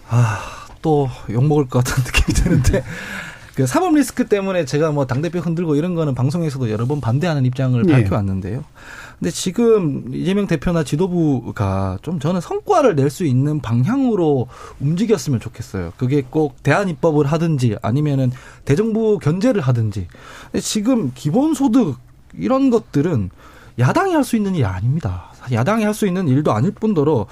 아, 또 욕먹을 것 같은 느낌이 드는데. 그 사법 리스크 때문에 제가 뭐 당대표 흔들고 이런 거는 방송에서도 여러 번 반대하는 입장을 예. 밝혀왔는데요. 근데 지금 이재명 대표나 지도부가 좀 저는 성과를 낼 수 있는 방향으로 움직였으면 좋겠어요. 그게 꼭 대안 입법을 하든지 아니면은 대정부 견제를 하든지. 근데 지금 기본소득 이런 것들은 야당이 할 수 있는 일이 아닙니다. 야당이 할 수 있는 일도 아닐 뿐더러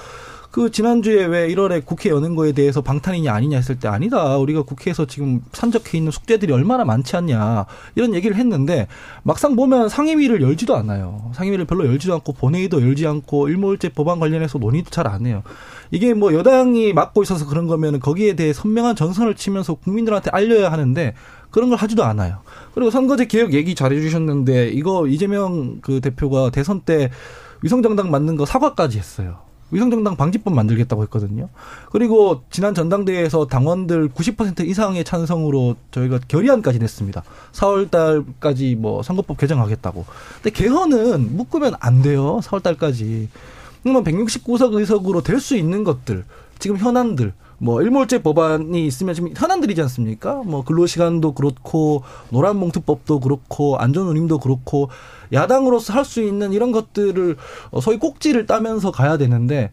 그 지난주에 왜 1월에 국회 여는 거에 대해서 방탄이냐 아니냐 했을 때 아니다. 우리가 국회에서 지금 산적해 있는 숙제들이 얼마나 많지 않냐. 이런 얘기를 했는데 막상 보면 상임위를 열지도 않아요. 상임위를 별로 열지도 않고 본회의도 열지 않고 일몰제 법안 관련해서 논의도 잘 안 해요. 이게 뭐 여당이 맡고 있어서 그런 거면 거기에 대해 선명한 전선을 치면서 국민들한테 알려야 하는데 그런 걸 하지도 않아요. 그리고 선거제 개혁 얘기 잘해 주셨는데 이거 이재명 그 대표가 대선 때 위성정당 만든 거 사과까지 했어요. 위성정당 방지법 만들겠다고 했거든요. 그리고 지난 전당대회에서 당원들 90% 이상의 찬성으로 저희가 결의안까지 냈습니다. 4월 달까지 뭐 선거법 개정하겠다고. 근데 개헌은 묶으면 안 돼요. 4월 달까지. 그러면 169석 의석으로 될 수 있는 것들, 지금 현안들, 뭐 일몰제 법안이 있으면 지금 현안들이지 않습니까? 뭐 근로시간도 그렇고 노란봉투법도 그렇고 안전운임도 그렇고 야당으로서 할 수 있는 이런 것들을 어, 소위 꼭지를 따면서 가야 되는데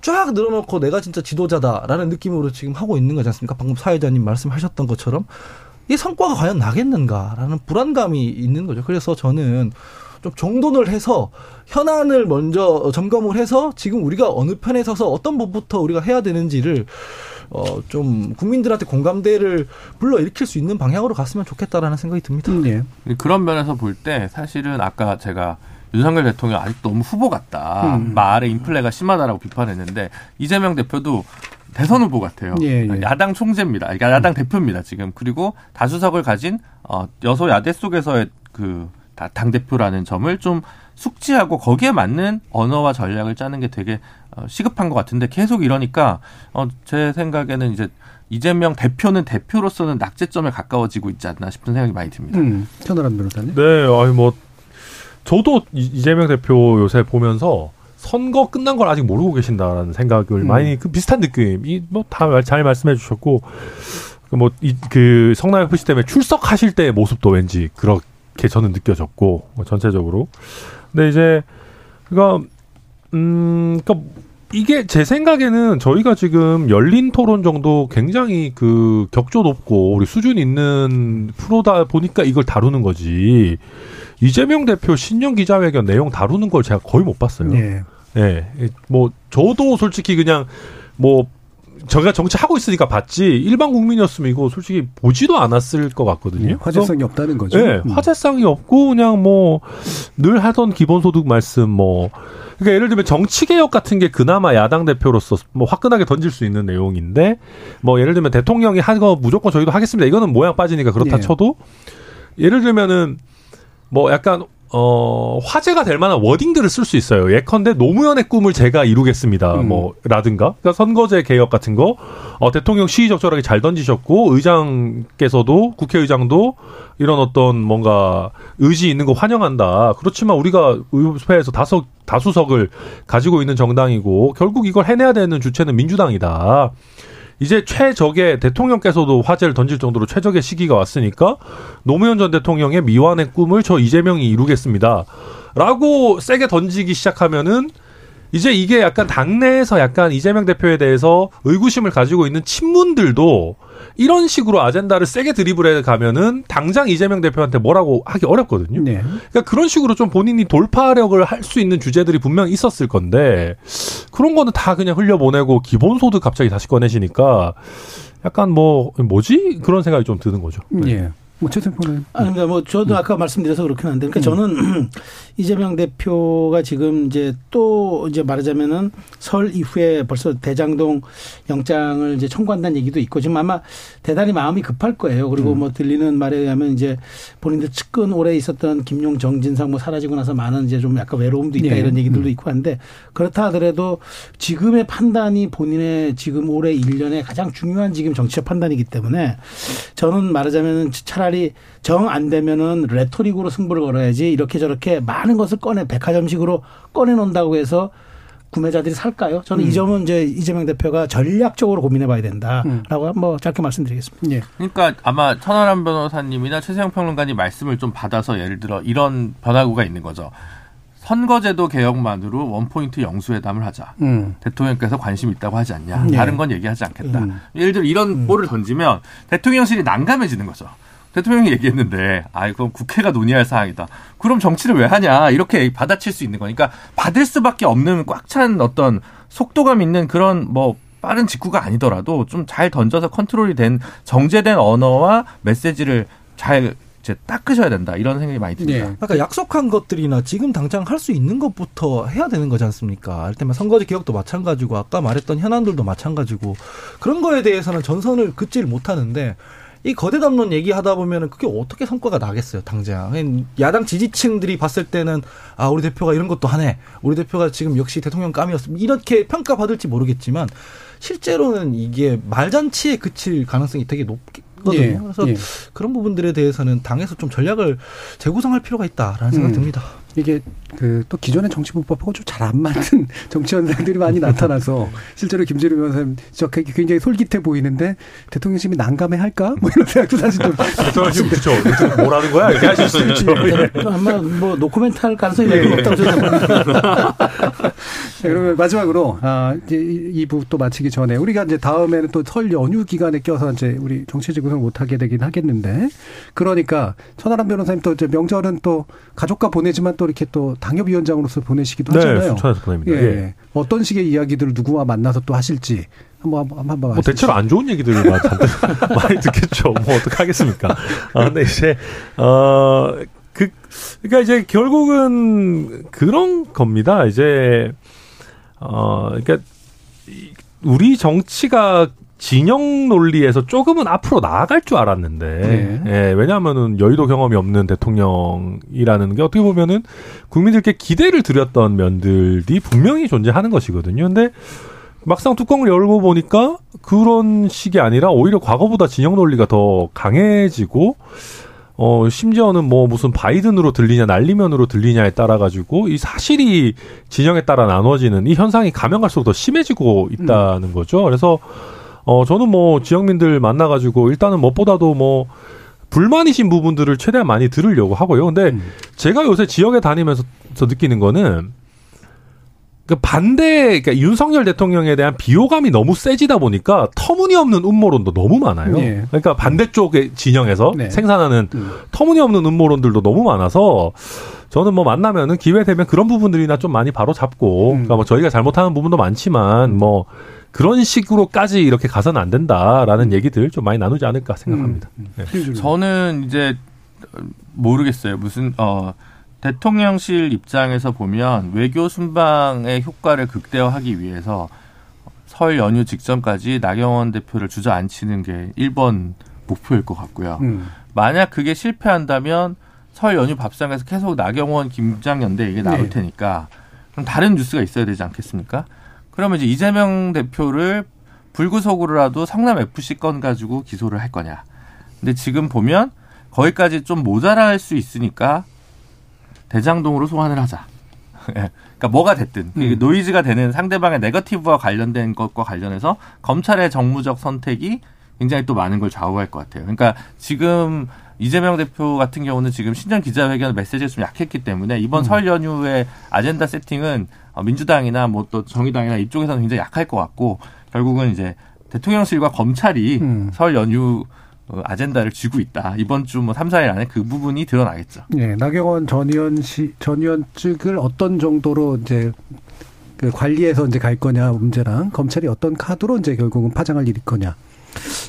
쫙 늘어놓고 내가 진짜 지도자다라는 느낌으로 지금 하고 있는 거지 않습니까? 방금 사회자님 말씀하셨던 것처럼 이 성과가 과연 나겠는가라는 불안감이 있는 거죠. 그래서 저는 좀 정돈을 해서 현안을 먼저 점검을 해서 지금 우리가 어느 편에 서서 어떤 법부터 우리가 해야 되는지를 어 좀 국민들한테 공감대를 불러 일으킬 수 있는 방향으로 갔으면 좋겠다라는 생각이 듭니다. 음, 예. 그런 면에서 볼 때 사실은 아까 제가 윤석열 대통령 아직 너무 후보 같다. 음. 말에 인플레가 심하다라고 비판했는데 이재명 대표도 대선 후보 같아요. 예, 예. 야당 총재입니다. 그러니까 야당 대표입니다. 지금 그리고 다수석을 가진 어, 여소 야대 속에서의 그 당 대표라는 점을 좀 숙지하고 거기에 맞는 언어와 전략을 짜는 게 되게 어, 시급한 것 같은데 계속 이러니까 어, 제 생각에는 이제 이재명 대표는 대표로서는 낙제점에 가까워지고 있지 않나 싶은 생각이 많이 듭니다. 음, 천하람 변호사님. 네, 아니 뭐 저도 이- 이재명 대표 요새 보면서 선거 끝난 걸 아직 모르고 계신다라는 생각을 음. 많이 그 비슷한 느낌. 이 뭐 다 잘 말씀해 주셨고 뭐 이 그 성남 FC 때문에 출석하실 때의 모습도 왠지 그렇 게 저는 느껴졌고 뭐 전체적으로. 근데 이제 그러니까 음 그러니까 이게 제 생각에는 저희가 지금 열린 토론 정도 굉장히 그 격조 높고 우리 수준 있는 프로다 보니까 이걸 다루는 거지. 이재명 대표 신년 기자회견 내용 다루는 걸 제가 거의 못 봤어요. 예. 예. 뭐 저도 솔직히 그냥 뭐 저희가 정치 하고 있으니까 봤지 일반 국민이었으면 이거 솔직히 보지도 않았을 것 같거든요. 예, 화제성이 없다는 거죠. 네, 음. 화제성이 없고 그냥 뭐 늘 하던 기본소득 말씀 뭐 그러니까 예를 들면 정치 개혁 같은 게 그나마 야당 대표로서 뭐 화끈하게 던질 수 있는 내용인데 뭐 예를 들면 대통령이 한 거 무조건 저희도 하겠습니다. 이거는 모양 빠지니까 그렇다 예. 쳐도 예를 들면은 뭐 약간 어 화제가 될 만한 워딩들을 쓸 수 있어요. 예컨대 노무현의 꿈을 제가 이루겠습니다. 음. 뭐 라든가 그러니까 선거제 개혁 같은 거 어, 대통령 시의 적절하게 잘 던지셨고 의장께서도 국회의장도 이런 어떤 뭔가 의지 있는 거 환영한다. 그렇지만 우리가 의회에서 다석 다수석을 가지고 있는 정당이고 결국 이걸 해내야 되는 주체는 민주당이다. 이제 최적의 대통령께서도 화제를 던질 정도로 최적의 시기가 왔으니까 노무현 전 대통령의 미완의 꿈을 저 이재명이 이루겠습니다. 라고 세게 던지기 시작하면은 이제 이게 약간 당내에서 약간 이재명 대표에 대해서 의구심을 가지고 있는 친문들도 이런 식으로 아젠다를 세게 드리블해 가면은 당장 이재명 대표한테 뭐라고 하기 어렵거든요. 네. 그러니까 그런 식으로 좀 본인이 돌파력을 할 수 있는 주제들이 분명 있었을 건데 그런 거는 다 그냥 흘려보내고 기본소득 갑자기 다시 꺼내시니까 약간 뭐 뭐지 그런 생각이 좀 드는 거죠. 예. 뭐 최선표는 아닙니다. 뭐 저도 아까 말씀드려서 그렇긴 한데, 그러니까 저는 이재명 대표가 지금 이제 또 이제 말하자면은 설 이후에 벌써 대장동 영장을 이제 청구한다는 얘기도 있고 지금 아마 대단히 마음이 급할 거예요. 그리고 뭐 들리는 말에 의하면 이제 본인들 측근 오래 있었던 김용 정진상 뭐 사라지고 나서 많은 이제 좀 약간 외로움도 있다 예. 이런 얘기들도 있고 한데 그렇다 하더라도 지금의 판단이 본인의 지금 올해 일년의 가장 중요한 지금 정치적 판단이기 때문에 저는 말하자면은 차라리 정 안 되면은 레토릭으로 승부를 걸어야지 이렇게 저렇게 많은 것을 꺼내 백화점식으로 꺼내 놓는다고 해서 구매자들이 살까요? 저는 이 점은 이제 이재명 대표가 전략적으로 고민해 봐야 된다라고 한번 짧게 말씀드리겠습니다. 예. 그러니까 아마 천하람 변호사님이나 최세영 평론가님 말씀을 좀 받아서 예를 들어 이런 변화구가 있는 거죠. 선거제도 개혁만으로 원포인트 영수회담을 하자. 음. 대통령께서 관심 있다고 하지 않냐. 네. 다른 건 얘기하지 않겠다. 음. 예를 들어 이런 볼을 던지면 대통령실이 난감해지는 거죠. 대통령이 얘기했는데, 아, 그럼 국회가 논의할 사항이다. 그럼 정치를 왜 하냐. 이렇게 받아칠 수 있는 거니까 받을 수밖에 없는 꽉 찬 어떤 속도감 있는 그런 뭐 빠른 직구가 아니더라도 좀 잘 던져서 컨트롤이 된 정제된 언어와 메시지를 잘 이제 닦으셔야 된다. 이런 생각이 많이 듭니다. 예. 그러니까 약속한 것들이나 지금 당장 할 수 있는 것부터 해야 되는 거지 않습니까? 할 때면 선거제 개혁도 마찬가지고 아까 말했던 현안들도 마찬가지고 그런 거에 대해서는 전선을 긋지를 못하는데 이 거대 담론 얘기하다 보면은 그게 어떻게 성과가 나겠어요, 당장. 야당 지지층들이 봤을 때는 아, 우리 대표가 이런 것도 하네. 우리 대표가 지금 역시 대통령 감이었습니다. 이렇게 평가받을지 모르겠지만 실제로는 이게 말잔치에 그칠 가능성이 되게 높거든요. 예. 그래서 예. 그런 부분들에 대해서는 당에서 좀 전략을 재구성할 필요가 있다라는 생각이 음. 듭니다. 이게 그 또 기존의 정치문법하고 좀 잘 안 맞는 정치 현상들이 많이 나타나서 실제로 김재룡 변호사님 저 굉장히 솔깃해 보이는데 대통령심이 난감해 할까? 뭐 이런 생각도 사실 좀 대통령님 그렇죠. 뭐라는 거야? 이렇게 하실 수 있죠. 아마 뭐 노코멘트 할 가능성이 저는 봅니다. 자, 그러면 마지막으로 아 이제 2부 또 마치기 전에 우리가 이제 다음에는 또 설 연휴 기간에 껴서 이제 우리 정치지 구성 못 하게 되긴 하겠는데 그러니까 천하람 변호사님 또 이제 명절은 또 가족과 보내지만 또 이렇게 또 당협위원장으로서 보내시기도 네, 하잖아요. 순천에서 보냅니다. 예. 예. 어떤 식의 이야기들을 누구와 만나서 또 하실지 한번 한번 한번 뭐 대체로 안 좋은 얘기들만 잔뜩 많이 듣겠죠. 뭐 어떡 하겠습니까? 아, 근데 이제 어 그 그러니까 이제 결국은 그런 겁니다. 이제 어 그러니까 이- 우리 정치가 진영 논리에서 조금은 앞으로 나아갈 줄 알았는데, 네. 예, 왜냐하면은 여의도 경험이 없는 대통령이라는 게 어떻게 보면은 국민들께 기대를 드렸던 면들이 분명히 존재하는 것이거든요. 근데 막상 뚜껑을 열고 보니까 그런 식이 아니라 오히려 과거보다 진영 논리가 더 강해지고 어 심지어는 뭐 무슨 바이든으로 들리냐 날리면으로 들리냐에 따라 가지고 이 사실이 진영에 따라 나눠지는 이 현상이 가면 갈수록 더 심해지고 있다는 거죠. 그래서 어 저는 뭐 지역민들 만나 가지고 일단은 무엇보다도 뭐 불만이신 부분들을 최대한 많이 들으려고 하고요. 근데 음. 제가 요새 지역에 다니면서 느끼는 거는 그 반대, 그러니까 윤석열 대통령에 대한 비호감이 너무 세지다 보니까 터무니없는 음모론도 너무 많아요. 예. 그러니까 반대쪽의 진영에서 네. 생산하는 음. 터무니없는 음모론들도 너무 많아서 저는 뭐 만나면은 기회 되면 그런 부분들이나 좀 많이 바로 잡고, 음. 그러니까 뭐 저희가 잘못하는 부분도 많지만 뭐 그런 식으로까지 이렇게 가서는 안 된다라는 얘기들 좀 많이 나누지 않을까 생각합니다. 음. 네. 음. 저는 이제 모르겠어요. 무슨 어 대통령실 입장에서 보면 외교 순방의 효과를 극대화하기 위해서 설 연휴 직전까지 나경원 대표를 주저앉히는 게 1번 목표일 것 같고요. 음. 만약 그게 실패한다면 설 연휴 밥상에서 계속 나경원, 김장연대 이게 나올 네. 테니까 그럼 다른 뉴스가 있어야 되지 않겠습니까? 그러면 이제 이재명 대표를 불구속으로라도 성남 FC 건 가지고 기소를 할 거냐? 근데 지금 보면 거기까지 좀 모자랄 수 있으니까 대장동으로 소환을 하자. 예. 그러니까 뭐가 됐든 음. 노이즈가 되는 상대방의 네거티브와 관련된 것과 관련해서 검찰의 정무적 선택이 굉장히 또 많은 걸 좌우할 것 같아요. 그러니까 지금 이재명 대표 같은 경우는 지금 신년 기자회견 메시지가 좀 약했기 때문에 이번 음. 설 연휴의 아젠다 세팅은 어, 민주당이나 뭐 또 정의당이나 이쪽에서는 굉장히 약할 것 같고 결국은 이제 대통령실과 검찰이 음. 설 연휴 어, 아젠다를 쥐고 있다. 이번 주 뭐 3, 4일 안에 그 부분이 드러나겠죠. 예, 나경원 전 의원 씨, 전 의원 측을 어떤 정도로 이제 그 관리에서 이제 갈 거냐 문제랑 검찰이 어떤 카드로 이제 결국은 파장을 일으킬 거냐.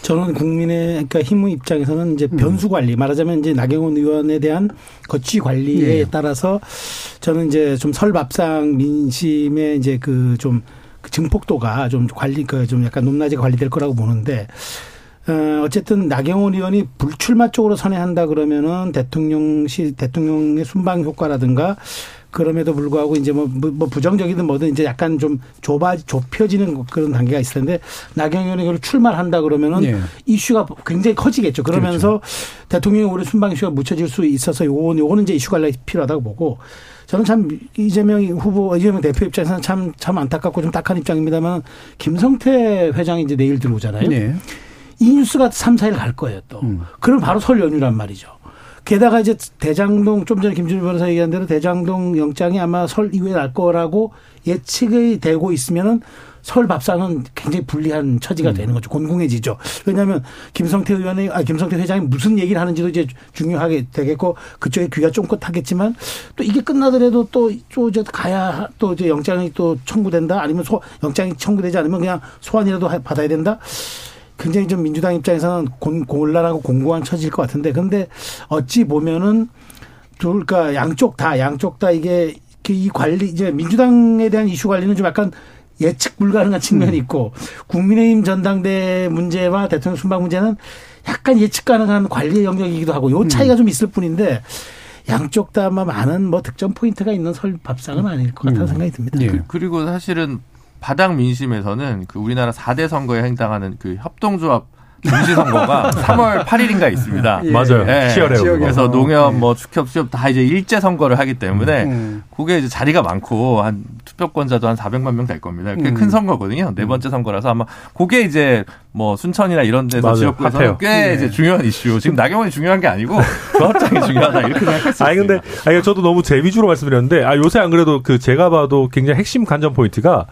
저는 국민의 그러니까 힘의 입장에서는 이제 음. 변수 관리 말하자면 이제 나경원 의원에 대한 거취 관리에 예. 따라서 저는 이제 좀 설밥상 민심의 이제 그 좀 증폭도가 좀 관리 그 좀 약간 높낮이 관리될 거라고 보는데 어, 어쨌든 나경원 의원이 불출마 쪽으로 선회한다 그러면은 대통령실 대통령의 순방 효과라든가 그럼에도 불구하고 이제 뭐, 뭐, 뭐 부정적이든 뭐든 이제 약간 좀 좁아 좁혀지는 그런 단계가 있을 텐데 나경원 의원이 그걸 출마를 한다 그러면은 예. 이슈가 굉장히 커지겠죠. 그러면서 대통령이 올해 순방 이슈가 묻혀질 수 있어서 요거는 요거는 이제 이슈 관리가 필요하다고 보고 저는 참 이재명 후보 이재명 대표 입장에서는 참참 안타깝고 좀 딱한 입장입니다만 김성태 회장이 이제 내일 들어오잖아요. 네. 이 뉴스가 3, 4일 갈 거예요, 또. 음. 그럼 바로 설 연휴란 말이죠. 게다가 이제 대장동, 좀 전에 김준일 변호사 얘기한 대로 대장동 영장이 아마 설 이후에 날 거라고 예측이 되고 있으면은 설 밥상은 굉장히 불리한 처지가 되는 거죠. 곤궁해지죠. 왜냐하면 김성태 의원의, 아, 김성태 회장이 무슨 얘기를 하는지도 이제 중요하게 되겠고 그쪽에 귀가 쫑긋하겠지만 또 이게 끝나더라도 또, 또 이제 가야 또 이제 영장이 또 청구된다 아니면 소, 영장이 청구되지 않으면 그냥 소환이라도 하- 받아야 된다. 굉장히 좀 민주당 입장에서는 곤, 곤란하고 공고한 처지일 것 같은데 근데 어찌 보면은 둘, 그러니까 양쪽 다, 양쪽 다 이게 그이 관리, 이제 민주당에 대한 이슈 관리는 좀 약간 예측 불가능한 측면이 있고 국민의힘 전당대 문제와 대통령 순방 문제는 약간 예측 가능한 관리의 영역이기도 하고 요 차이가 좀 있을 뿐인데 양쪽 다 아마 많은 뭐 득점 포인트가 있는 설 밥상은 아닐 것 같다는 생각이 듭니다. 예. 그, 그리고 사실은 바닥 민심에서는 그 우리나라 4대 선거에 해당하는 그 협동조합 중시 선거가 3월 8일인가 있습니다. 예. 맞아요. 예. 치열해요. 그래서 농협, 예. 뭐 축협, 수협 다 이제 일제 선거를 하기 때문에 음. 그게 이제 자리가 많고 한 투표권자도 한 400만 명 될 겁니다. 꽤 음. 큰 선거거든요. 네 번째 선거라서 아마 그게 이제 뭐 순천이나 이런 데서 핫해요. 꽤 네. 이제 중요한 이슈. 지금 나경원이 중요한 게 아니고 그 합장이 중요하다 이렇게 수 아니 근데. 아니 저도 너무 제 위주로 말씀드렸는데 아 요새 안 그래도 그 제가 봐도 굉장히 핵심 관전 포인트가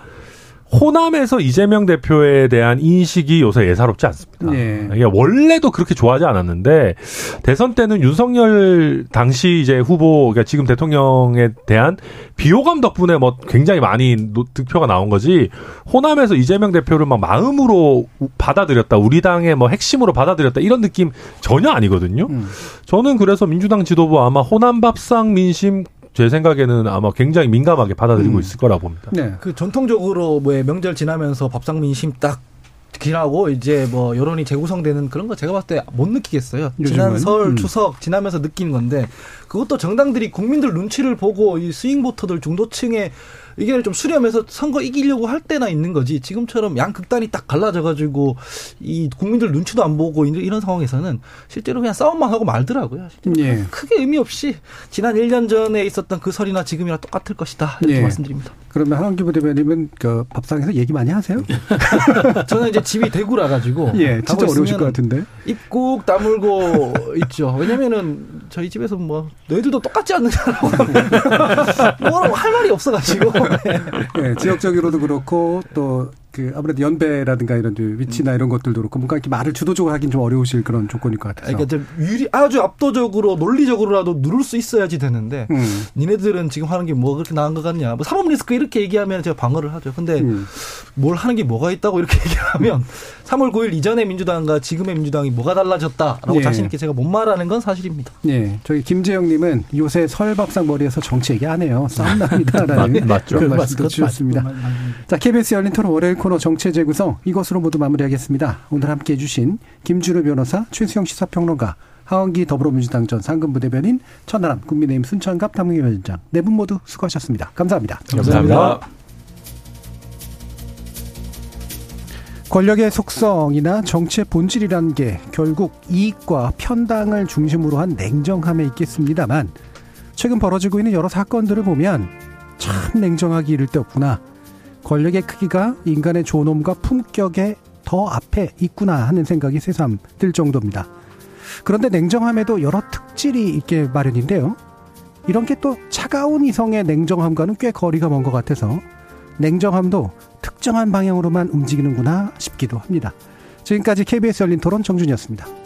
호남에서 이재명 대표에 대한 인식이 요새 예사롭지 않습니다. 예. 이게 원래도 그렇게 좋아하지 않았는데 대선 때는 윤석열 당시 이제 후보 그러니까 지금 대통령에 대한 비호감 덕분에 뭐 굉장히 많이 노- 득표가 나온 거지 호남에서 이재명 대표를 막 마음으로 우- 받아들였다 우리 당의 뭐 핵심으로 받아들였다 이런 느낌 전혀 아니거든요. 음. 저는 그래서 민주당 지도부 아마 호남 밥상 민심 제 생각에는 아마 굉장히 민감하게 받아들이고 음. 있을 거라고 봅니다. 네. 그 전통적으로 뭐 명절 지나면서 밥상 민심 딱 지나고 이제 뭐 여론이 재구성되는 그런 거 제가 봤을 때 못 느끼겠어요. 지난 요즘은? 설 음. 추석 지나면서 느끼는 건데 그것도 정당들이 국민들 눈치를 보고 이 스윙 보터들 중도층의 의견을 좀 수렴해서 선거 이기려고 할 때나 있는 거지. 지금처럼 양 극단이 딱 갈라져 가지고 이 국민들 눈치도 안 보고 이런 상황에서는 실제로 그냥 싸움만 하고 말더라고요. 예. 크게 의미 없이 지난 1년 전에 있었던 그 설이나 지금이랑 똑같을 것이다. 이렇게 예. 말씀드립니다. 그러면 하원기 부대변님은 그 밥상에서 얘기 많이 하세요? 저는 이제 집이 대구라 가지고 예, 진짜 어려우실 것 같은데. 입국 다물고 있죠. 왜냐면은 저희 집에서 뭐 너희들도 똑같지 않느냐라고 뭐라고 할 말이 없어가지고 예, 지역적으로도 그렇고 또 그 아무래도 연배라든가 이런 좀 위치나 이런 것들도 그렇고 뭔가 이렇게 말을 주도적으로 하긴 좀 어려우실 그런 조건일 것 같아서. 그러니까 좀 유리 아주 압도적으로 논리적으로라도 누를 수 있어야지 되는데 음. 니네들은 지금 하는 게 뭐 그렇게 나은 것 같냐. 뭐 사법 리스크 이렇게 얘기하면 제가 방어를 하죠. 근데 음. 뭘 하는 게 뭐가 있다고 이렇게 얘기하면 3월 9일 이전의 민주당과 지금의 민주당이 뭐가 달라졌다라고 예. 자신 있게 제가 못 말하는 건 사실입니다. 예, 저기 김재영님은 요새 설 밥상 머리에서 정치 얘기 안 해요. 싸움 납니다라는 맞죠. 그런 그거 말씀도 맞- 주셨습니다. 맞- 자, KBS 열린 토론 월요일 코너 정치 재구성 이것으로 모두 마무리하겠습니다. 오늘 함께해 주신 김준우 변호사, 최수영 시사평론가, 하원기 더불어민주당 전 상근부 대변인, 천하람 국민의힘 순천갑 탐경위원장 네 분 모두 수고하셨습니다. 감사합니다. 감사합니다. 권력의 속성이나 정치의 본질이라는 게 결국 이익과 편당을 중심으로 한 냉정함에 있겠습니다만 최근 벌어지고 있는 여러 사건들을 보면 참 냉정하기 이를 데 없구나. 권력의 크기가 인간의 존엄과 품격의 더 앞에 있구나 하는 생각이 새삼 들 정도입니다. 그런데 냉정함에도 여러 특질이 있게 마련인데요. 이런 게 또 차가운 이성의 냉정함과는 꽤 거리가 먼 것 같아서 냉정함도 특정한 방향으로만 움직이는구나 싶기도 합니다. 지금까지 KBS 열린 토론 정준이었습니다.